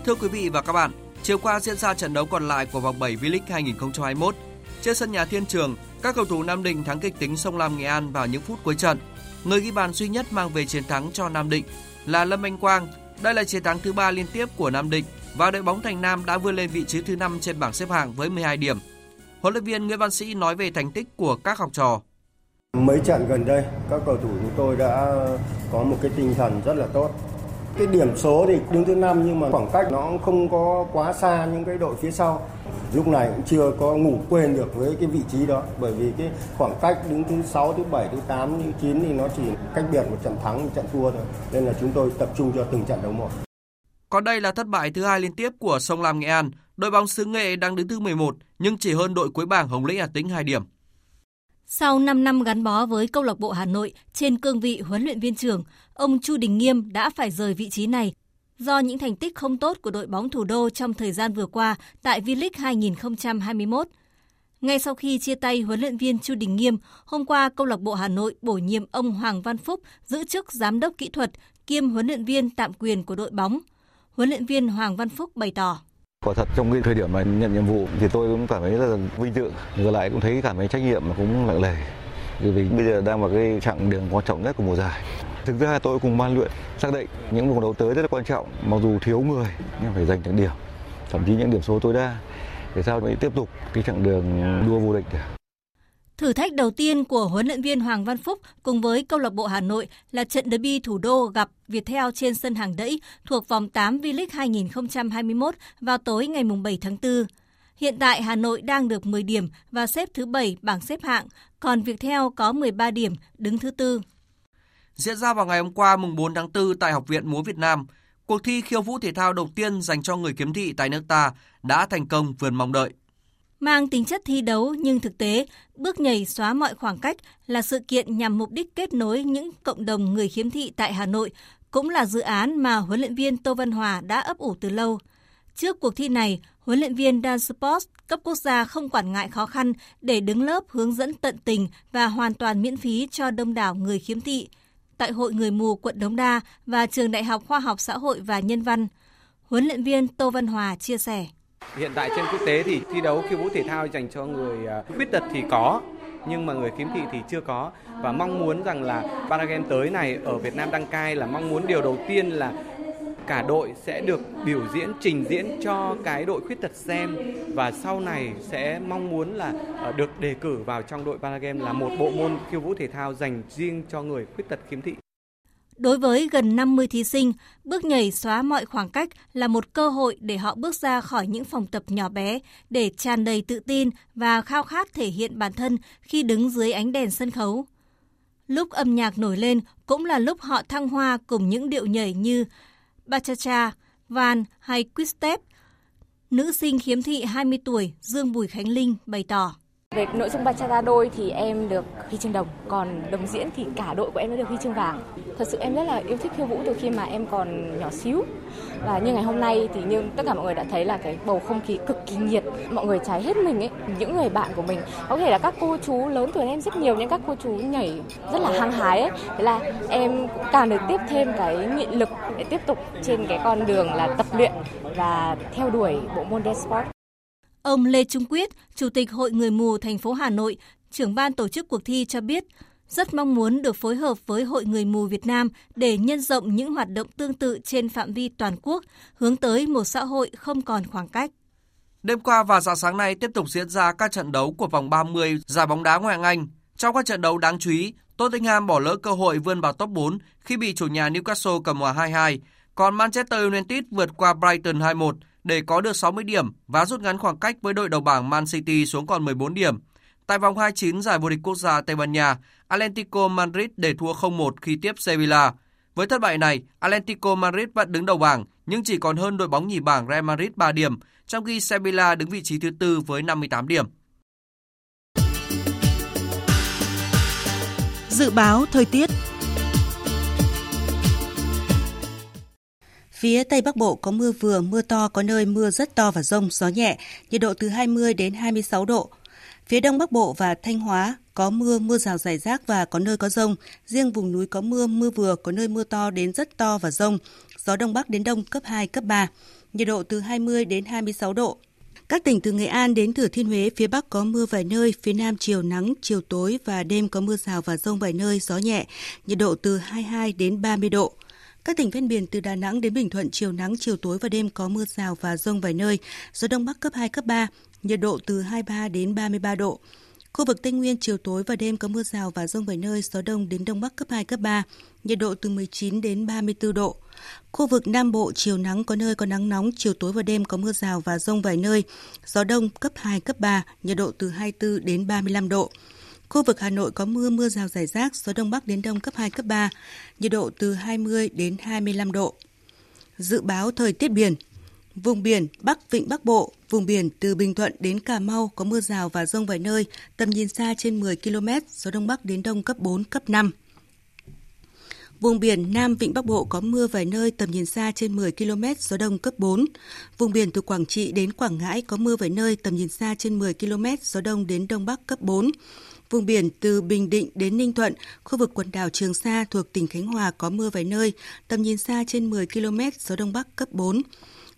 Thưa quý vị và các bạn, chiều qua diễn ra trận đấu còn lại của vòng 7 V-League 2021. Trên sân nhà Thiên Trường, các cầu thủ Nam Định thắng kịch tính Sông Lam Nghệ An vào những phút cuối trận. Người ghi bàn duy nhất mang về chiến thắng cho Nam Định là Lâm Anh Quang. Đây là chiến thắng thứ ba liên tiếp của Nam Định và đội bóng Thành Nam đã vươn lên vị trí thứ 5 trên bảng xếp hạng với 12 điểm. Huấn luyện viên Nguyễn Văn Sĩ nói về thành tích của các học trò. Mấy trận gần đây, các cầu thủ chúng tôi đã có một cái tinh thần rất là tốt. Cái điểm số thì đứng thứ 5 nhưng mà khoảng cách nó không có quá xa những cái đội phía sau. Lúc này cũng chưa có ngủ quên được với cái vị trí đó bởi vì cái khoảng cách đứng thứ 6, thứ 7, thứ 8, thứ 9 thì nó chỉ cách biệt một trận thắng, một trận thua thôi. Nên là chúng tôi tập trung cho từng trận đấu một. Còn đây là thất bại thứ hai liên tiếp của Sông Lam Nghệ An. Đội bóng xứ Nghệ đang đứng thứ 11 nhưng chỉ hơn đội cuối bảng Hồng Lĩnh Hà Tĩnh 2 điểm. Sau 5 năm gắn bó với câu lạc bộ Hà Nội trên cương vị huấn luyện viên trưởng, ông Chu Đình Nghiêm đã phải rời vị trí này do những thành tích không tốt của đội bóng thủ đô trong thời gian vừa qua tại V-League 2021. Ngay sau khi chia tay huấn luyện viên Chu Đình Nghiêm, hôm qua câu lạc bộ Hà Nội bổ nhiệm ông Hoàng Văn Phúc giữ chức giám đốc kỹ thuật kiêm huấn luyện viên tạm quyền của đội bóng. Huấn luyện viên Hoàng Văn Phúc bày tỏ: Quả thật trong cái thời điểm mà nhận nhiệm vụ thì tôi cũng cảm thấy rất là vinh dự, ngược lại cũng thấy cảm thấy trách nhiệm mà cũng nặng nề. Vì bây giờ đang vào cái chặng đường quan trọng nhất của mùa giải. Thực ra tôi cùng ban luyện xác định những vòng đấu tới rất là quan trọng, mặc dù thiếu người nhưng phải giành được điểm, thậm chí những điểm số tối đa để sao mới tiếp tục cái chặng đường đua vô địch. Thử thách đầu tiên của huấn luyện viên Hoàng Văn Phúc cùng với câu lạc bộ Hà Nội là trận derby thủ đô gặp Viettel trên sân hàng đẫy thuộc vòng 8 V-League 2021 vào tối ngày 7 tháng 4. Hiện tại Hà Nội đang được 10 điểm và xếp thứ 7 bảng xếp hạng, còn Viettel có 13 điểm, đứng thứ tư. Diễn ra vào ngày hôm qua mùng 4 tháng 4 tại Học viện Múa Việt Nam, cuộc thi khiêu vũ thể thao đầu tiên dành cho người kiếm thị tại nước ta đã thành công vượt mong đợi. Mang tính chất thi đấu nhưng thực tế, bước nhảy xóa mọi khoảng cách là sự kiện nhằm mục đích kết nối những cộng đồng người khiếm thị tại Hà Nội, cũng là dự án mà huấn luyện viên Tô Văn Hòa đã ấp ủ từ lâu. Trước cuộc thi này, huấn luyện viên Dan Sports cấp quốc gia không quản ngại khó khăn để đứng lớp hướng dẫn tận tình và hoàn toàn miễn phí cho đông đảo người khiếm thị tại Hội Người Mù quận Đống Đa và Trường Đại học Khoa học Xã hội và Nhân văn. Huấn luyện viên Tô Văn Hòa chia sẻ. Hiện tại trên quốc tế thì thi đấu khiêu vũ thể thao dành cho người à, khuyết tật thì có, nhưng mà người khiếm thị thì chưa có và mong muốn rằng là Paragame tới này ở Việt Nam đăng cai là mong muốn điều đầu tiên là cả đội sẽ được biểu diễn trình diễn cho cái đội khuyết tật xem và sau này sẽ mong muốn là ờ, được đề cử vào trong đội Paragame là một bộ môn khiêu vũ thể thao dành riêng cho người khuyết tật khiếm thị. Đối với gần 50 thí sinh, bước nhảy xóa mọi khoảng cách là một cơ hội để họ bước ra khỏi những phòng tập nhỏ bé để tràn đầy tự tin và khao khát thể hiện bản thân khi đứng dưới ánh đèn sân khấu. Lúc âm nhạc nổi lên cũng là lúc họ thăng hoa cùng những điệu nhảy như Bachata, Van hay Quistep, Nữ sinh khiếm thị 20 tuổi Dương Bùi Khánh Linh bày tỏ. Về nội dung bachata đôi thì em được huy chương đồng, còn đồng diễn thì cả đội của em đã được huy chương vàng. Thật sự em rất là yêu thích khiêu vũ từ khi mà em còn nhỏ xíu. Và như ngày hôm nay thì như tất cả mọi người đã thấy là cái bầu không khí cực kỳ nhiệt, mọi người cháy hết mình ấy. Những người bạn của mình, có thể là các cô chú lớn tuổi em rất nhiều nhưng các cô chú nhảy rất là hăng hái ấy. Thế là em cũng càng được tiếp thêm cái nghị lực để tiếp tục trên cái con đường là tập luyện và theo đuổi bộ môn dance sport. Ông Lê Trung Quyết, Chủ tịch Hội Người mù thành phố Hà Nội, trưởng ban tổ chức cuộc thi cho biết, rất mong muốn được phối hợp với Hội Người mù Việt Nam để nhân rộng những hoạt động tương tự trên phạm vi toàn quốc, hướng tới một xã hội không còn khoảng cách. Đêm qua và dạng sáng nay tiếp tục diễn ra các trận đấu của vòng 30 giải bóng đá Ngoại hạng Anh. Trong các trận đấu đáng chú ý, Tottenham bỏ lỡ cơ hội vươn vào top 4 khi bị chủ nhà Newcastle cầm hòa 2-2, còn Manchester United vượt qua Brighton 2-1 để có được 60 điểm và rút ngắn khoảng cách với đội đầu bảng Man City xuống còn 14 điểm. Tại vòng 29 giải vô địch quốc gia Tây Ban Nha, Atlético Madrid để thua 0-1 khi tiếp Sevilla. Với thất bại này, Atlético Madrid vẫn đứng đầu bảng nhưng chỉ còn hơn đội bóng nhì bảng Real Madrid 3 điểm, trong khi Sevilla đứng vị trí thứ tư với 58 điểm. Dự báo thời tiết Phía Tây Bắc Bộ có mưa vừa, mưa to, có nơi mưa rất to và rông, gió nhẹ, nhiệt độ từ 20 đến 26 độ. Phía Đông Bắc Bộ và Thanh Hóa có mưa, mưa rào rải rác và có nơi có rông. Riêng vùng núi có mưa, mưa vừa, có nơi mưa to đến rất to và rông. Gió Đông Bắc đến Đông cấp 2, cấp 3. Nhiệt độ từ 20 đến 26 độ. Các tỉnh từ Nghệ An đến Thừa Thiên Huế, phía Bắc có mưa vài nơi, phía Nam chiều nắng, chiều tối và đêm có mưa rào và rông vài nơi, gió nhẹ, nhiệt độ từ 22 đến 30 độ. Các tỉnh ven biển từ Đà Nẵng đến Bình Thuận chiều nắng, chiều tối và đêm có mưa rào và rông vài nơi, gió đông bắc cấp 2, cấp 3, nhiệt độ từ 23 đến 33 độ. Khu vực Tây Nguyên chiều tối và đêm có mưa rào và rông vài nơi, gió đông đến đông bắc cấp 2, cấp 3, nhiệt độ từ 19 đến 34 độ. Khu vực Nam Bộ chiều nắng có nơi có nắng nóng, chiều tối và đêm có mưa rào và rông vài nơi, gió đông cấp 2, cấp 3, nhiệt độ từ 24 đến 35 độ. Khu vực Hà Nội có mưa, mưa rào rải rác, gió đông bắc đến đông cấp 2, cấp 3, nhiệt độ từ 20 đến 25 độ. Dự báo thời tiết biển Vùng biển Bắc Vịnh Bắc Bộ, vùng biển từ Bình Thuận đến Cà Mau có mưa rào và rông vài nơi, tầm nhìn xa trên 10 km, gió Đông Bắc đến Đông cấp 4, cấp 5. Vùng biển Nam Vịnh Bắc Bộ có mưa vài nơi tầm nhìn xa trên 10 km, gió đông cấp 4. Vùng biển từ Quảng Trị đến Quảng Ngãi có mưa vài nơi tầm nhìn xa trên 10 km, gió đông đến Đông Bắc cấp 4. Vùng biển từ Bình Định đến Ninh Thuận, khu vực quần đảo Trường Sa thuộc tỉnh Khánh Hòa có mưa vài nơi, tầm nhìn xa trên 10 km, gió đông bắc cấp 4.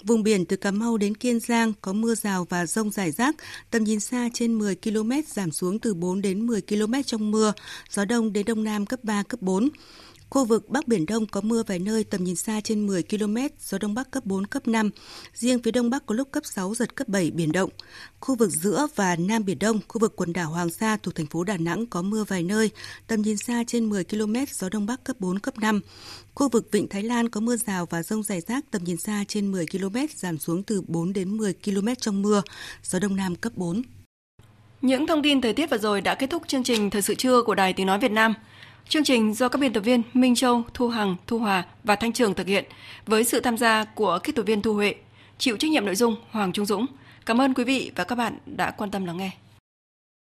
Vùng biển từ Cà Mau đến Kiên Giang có mưa rào và rông rải rác, tầm nhìn xa trên 10 km giảm xuống từ 4 đến 10 km trong mưa, gió đông đến đông nam cấp 3, cấp 4. Khu vực Bắc Biển Đông có mưa vài nơi tầm nhìn xa trên 10 km, gió Đông Bắc cấp 4, cấp 5. Riêng phía Đông Bắc có lúc cấp 6, giật cấp 7, biển động. Khu vực giữa và Nam Biển Đông, khu vực quần đảo Hoàng Sa thuộc thành phố Đà Nẵng có mưa vài nơi, tầm nhìn xa trên 10 km, gió Đông Bắc cấp 4, cấp 5. Khu vực Vịnh Thái Lan có mưa rào và rông rải rác tầm nhìn xa trên 10 km, giảm xuống từ 4 đến 10 km trong mưa, gió Đông Nam cấp 4. Những thông tin thời tiết vừa rồi đã kết thúc chương trình Thời sự trưa của Đài Tiếng Nói Việt Nam. Chương trình do các biên tập viên Minh Châu, Thu Hằng, Thu Hòa và Thanh Trường thực hiện với sự tham gia của kỹ thuật viên Thu Huệ, chịu trách nhiệm nội dung Hoàng Trung Dũng. Cảm ơn quý vị và các bạn đã quan tâm lắng nghe.